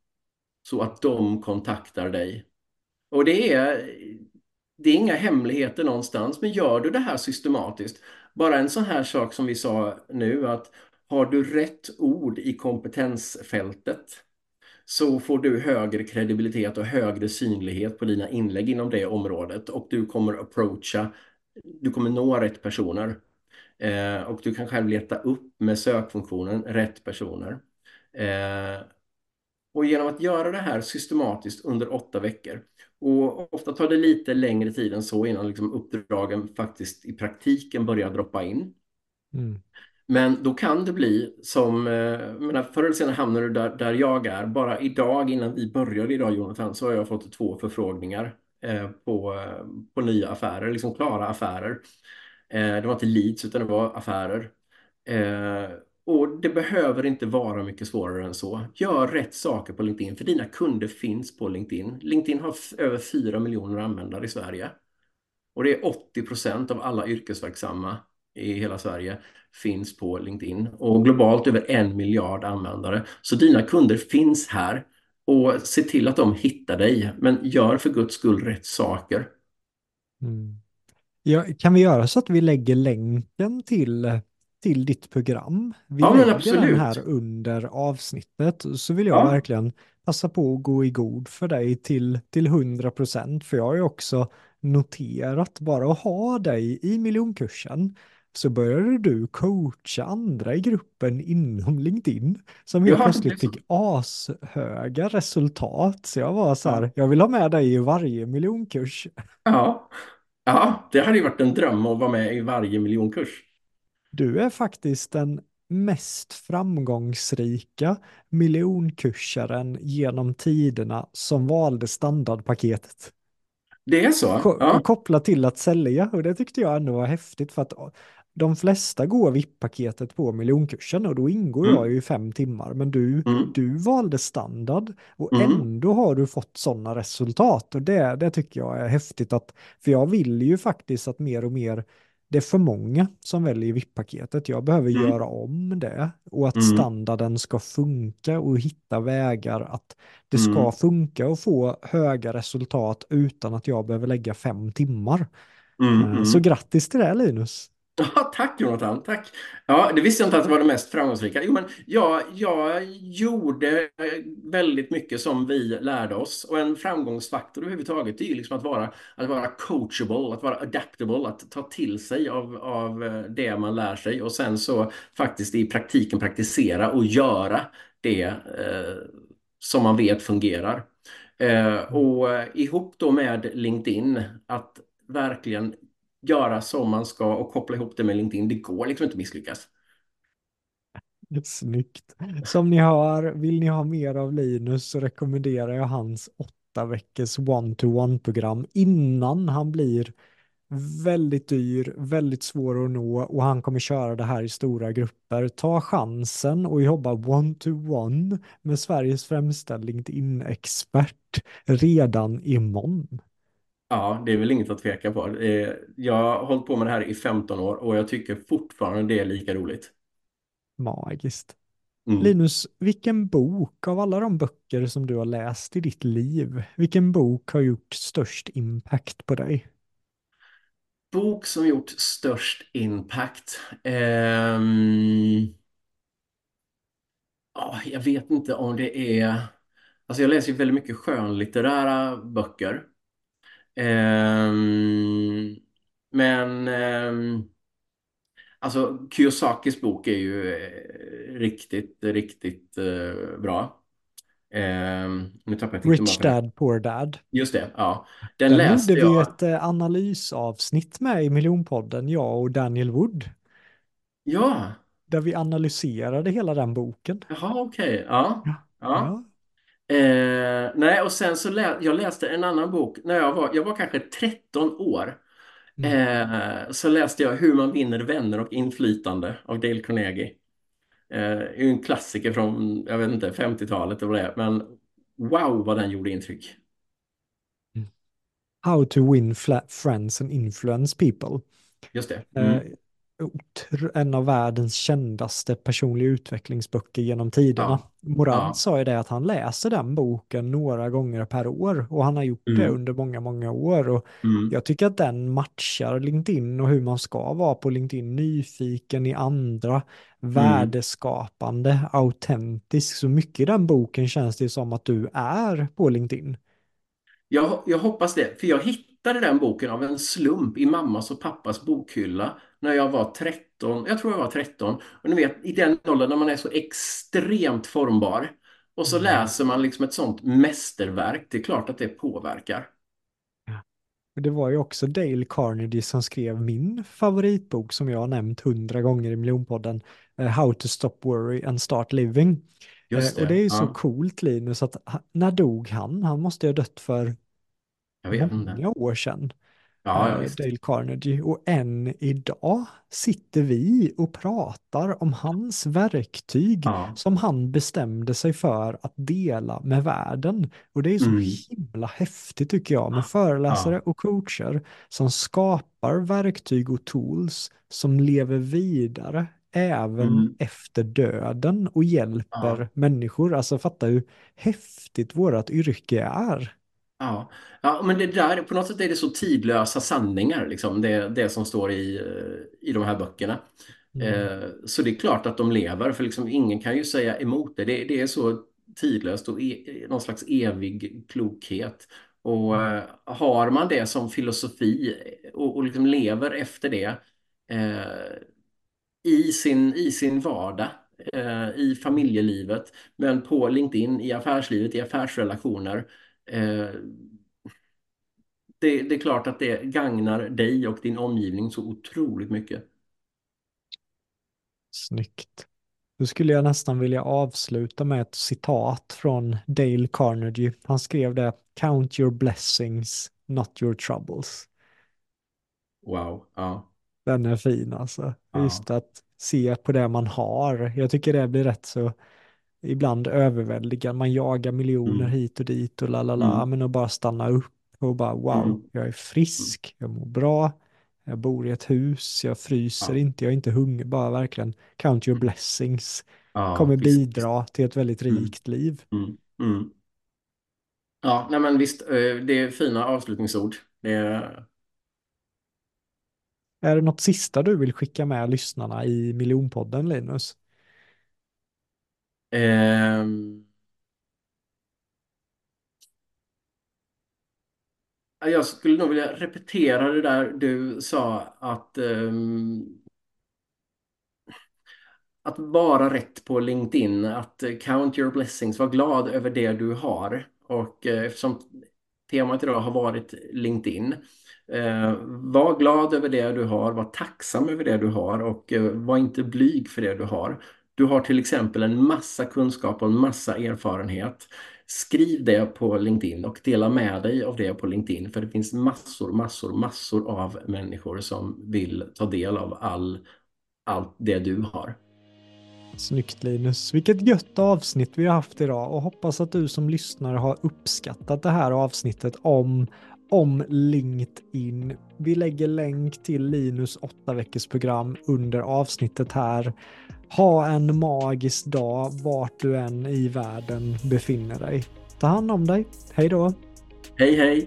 så att de kontaktar dig? Och det är, det är inga hemligheter någonstans, men gör du det här systematiskt, bara en sån här sak som vi sa nu, att har du rätt ord i kompetensfältet så får du högre kredibilitet och högre synlighet på dina inlägg inom det området och du kommer approacha, du kommer nå rätt personer. Eh, och du kan själv leta upp med sökfunktionen rätt personer. Eh, och genom att göra det här systematiskt under åtta veckor och ofta tar det lite längre tid än så innan liksom uppdragen faktiskt i praktiken börjar droppa in. Mm. Men då kan det bli som, eh, menar, förr eller senare hamnar du där, där jag är. Bara idag, innan vi började idag Jonathan, så har jag fått två förfrågningar eh, på, eh, på nya affärer, liksom klara affärer. Eh, det var inte leads utan det var affärer. Eh, och det behöver inte vara mycket svårare än så. Gör rätt saker på LinkedIn för dina kunder finns på LinkedIn. LinkedIn har över 4 miljoner användare i Sverige. Och det är 80 procent av alla yrkesverksamma i hela Sverige finns på LinkedIn och globalt över en miljard användare. Så dina kunder finns här och se till att de hittar dig. Men gör för guds skull rätt saker. Mm. Ja, kan vi göra så att vi lägger länken till, till ditt program? Vi Ja, lägger absolut. den här under avsnittet. Så vill jag Ja. verkligen passa på att gå i god för dig till, till 100 procent. För jag har ju också noterat bara att ha dig i miljonkursen så började du coacha andra i gruppen inom LinkedIn som helt Ja, plötsligt fick ashöga resultat. Så jag var så här, Ja. jag vill ha med dig i varje miljonkurs. Ja. ja, det hade ju varit en dröm att vara med i varje miljonkurs. Du är faktiskt den mest framgångsrika miljonkursaren genom tiderna som valde standardpaketet. Det är så? Ko Ja. kopplat till att sälja och det tyckte jag ändå var häftigt för att de flesta går VIP-paketet på miljonkursen och då ingår Mm. jag ju i fem timmar men du, Mm. du valde standard och Mm. ändå har du fått sådana resultat och det, det tycker jag är häftigt att för jag vill ju faktiskt att mer och mer det är för många som väljer VIP-paketet. Jag behöver Mm. göra om det och att Mm. standarden ska funka och hitta vägar att det ska Mm. funka och få höga resultat utan att jag behöver lägga fem timmar. Mm. Eh, Mm. Så grattis till det Linus. Ja, tack Jonathan, tack. Ja, det visste jag inte att det var det mest framgångsrika. Jo, men jag, jag gjorde väldigt mycket som vi lärde oss. Och en framgångsfaktor överhuvudtaget är ju liksom att vara, att vara coachable, att vara adaptable, att ta till sig av, av eh, det man lär sig och sen så faktiskt i praktiken praktisera och göra det eh, som man vet fungerar. Eh, och eh, ihop då med LinkedIn, att verkligen göra som man ska och koppla ihop det med LinkedIn. Det går liksom inte att misslyckas. Snyggt. Som ni hör, vill ni ha mer av Linus så rekommenderar jag hans åtta veckors one-to-one-program innan han blir väldigt dyr, väldigt svår att nå och han kommer köra det här i stora grupper. Ta chansen och jobba one-to-one med Sveriges främsta LinkedIn-expert redan imorgon. Ja, det är väl inget att tveka på. Eh, Jag har hållit på med det här i 15 år och jag tycker fortfarande det är lika roligt. Magiskt. Mm. Linus, vilken bok av alla de böcker som du har läst i ditt liv, vilken bok har gjort störst impact på dig? Bok som gjort störst impact. Ehm, ja, jag vet inte om det är... Alltså jag läser ju väldigt mycket skönlitterära böcker. Ehm, men ehm, alltså Kiyosakis bok är ju eh, riktigt, riktigt eh, bra. Ehm, nu tappade jag Rich. Dad Poor Dad. Just det, ja. Den, Den läste gjorde vi jag. ett eh, analysavsnitt med i Miljonpodden, jag och Daniel Wood, Ja, där vi analyserade hela den boken. jaha okej. Ja. Ja. ja. Ja. Eh, nej, och sen så lä jag läste en annan bok när jag var, jag var kanske 13 år. Mm. Eh, så läste jag Hur man vinner vänner och inflytande av Dale Carnegie. Eh, är en klassiker från, jag vet inte, 50-talet eller vad det är. Men wow vad den gjorde intryck. How to win friends and influence people. Just det. Eh, Mm. En av världens kändaste personliga utvecklingsböcker genom tiderna. Ja. Morad Ja. sa ju det att han läser den boken några gånger per år och han har gjort det Mm. under många, många år. Och Mm. jag tycker att den matchar LinkedIn och hur man ska vara på LinkedIn. Nyfiken i andra, värdeskapande, autentisk. Så mycket i den boken känns det som att du är på LinkedIn. Jag, jag hoppas det, för jag hittade den boken av en slump i mammas och pappas bokhylla när jag var 13. Jag tror jag var 13. Och ni vet, i den åldern när man är så extremt formbar och så Mm. läser man liksom ett sånt mästerverk. Det är klart att det påverkar. Det var ju också Dale Carnegie som skrev min favoritbok som jag har nämnt hundra gånger i miljonpodden, eh, How to stop worry and start living. Eh, Och det det. är ju så Ja, coolt Linus att när dog han? Han måste ju ha dött för många år sedan. Ja, ja, eh. Dale Carnegie. Och än idag sitter vi och pratar om hans verktyg Ja. som han bestämde sig för att dela med världen. Och det är så Mm. himla häftigt tycker jag med föreläsare och coacher som skapar verktyg och tools som lever vidare även Mm. efter döden och hjälper människor. Alltså fatta hur häftigt vårt yrke är. Ja. ja, men det där, på något sätt är det så tidlösa sanningar, liksom, det, det som står i, eh, i de här böckerna. Mm. Eh, så det är klart att de lever, för liksom ingen kan ju säga emot det. Det, det är så tidlöst och e, någon slags evig klokhet. Och eh, har man det som filosofi och, och liksom lever efter det eh, i, sin, i sin vardag, eh, i familjelivet, men på LinkedIn, i affärslivet, i affärsrelationer. Eh, det, det är klart att det gagnar dig och din omgivning så otroligt mycket. Snyggt. Då skulle jag nästan vilja avsluta med ett citat från Dale Carnegie. Han skrev det Count your blessings, not your troubles. Wow. Ja. Den är fin alltså. Ja. Just att se på det man har. Jag tycker det blir rätt så ibland överväldigande. Man jagar miljoner Mm. hit och dit och la la la. Mm. Men att bara stanna upp och bara wow, Mm. jag är frisk, jag mår bra, jag bor i ett hus, jag fryser Ja. inte, jag är inte hungrig, bara verkligen count your blessings. Ja, Kommer visst, bidra till ett väldigt Mm. rikt liv. Mm. Mm. Ja, nej men visst, eh, det är fina avslutningsord. Det är, Är det något sista du vill skicka med lyssnarna i miljonpodden Linus? Ehm, jag skulle nog vilja repetera det där du sa att ehm, att vara rätt på LinkedIn, att eh, count your blessings, var glad över det du har. Och eh, eftersom temat idag har varit LinkedIn, eh, var glad över det du har, var tacksam över det du har och eh, var inte blyg för det du har. Du har till exempel en massa kunskap och en massa erfarenhet. Skriv det på LinkedIn och dela med dig av det på LinkedIn för det finns massor, massor, massor av människor som vill ta del av all, allt det du har. Snyggt Linus. Vilket gött avsnitt vi har haft idag och hoppas att du som lyssnare har uppskattat det här avsnittet om, om LinkedIn. Vi lägger länk till Linus åtta veckors program under avsnittet här. Ha en magisk dag vart du än i världen befinner dig. Ta hand om dig. Hej då! Hej hej!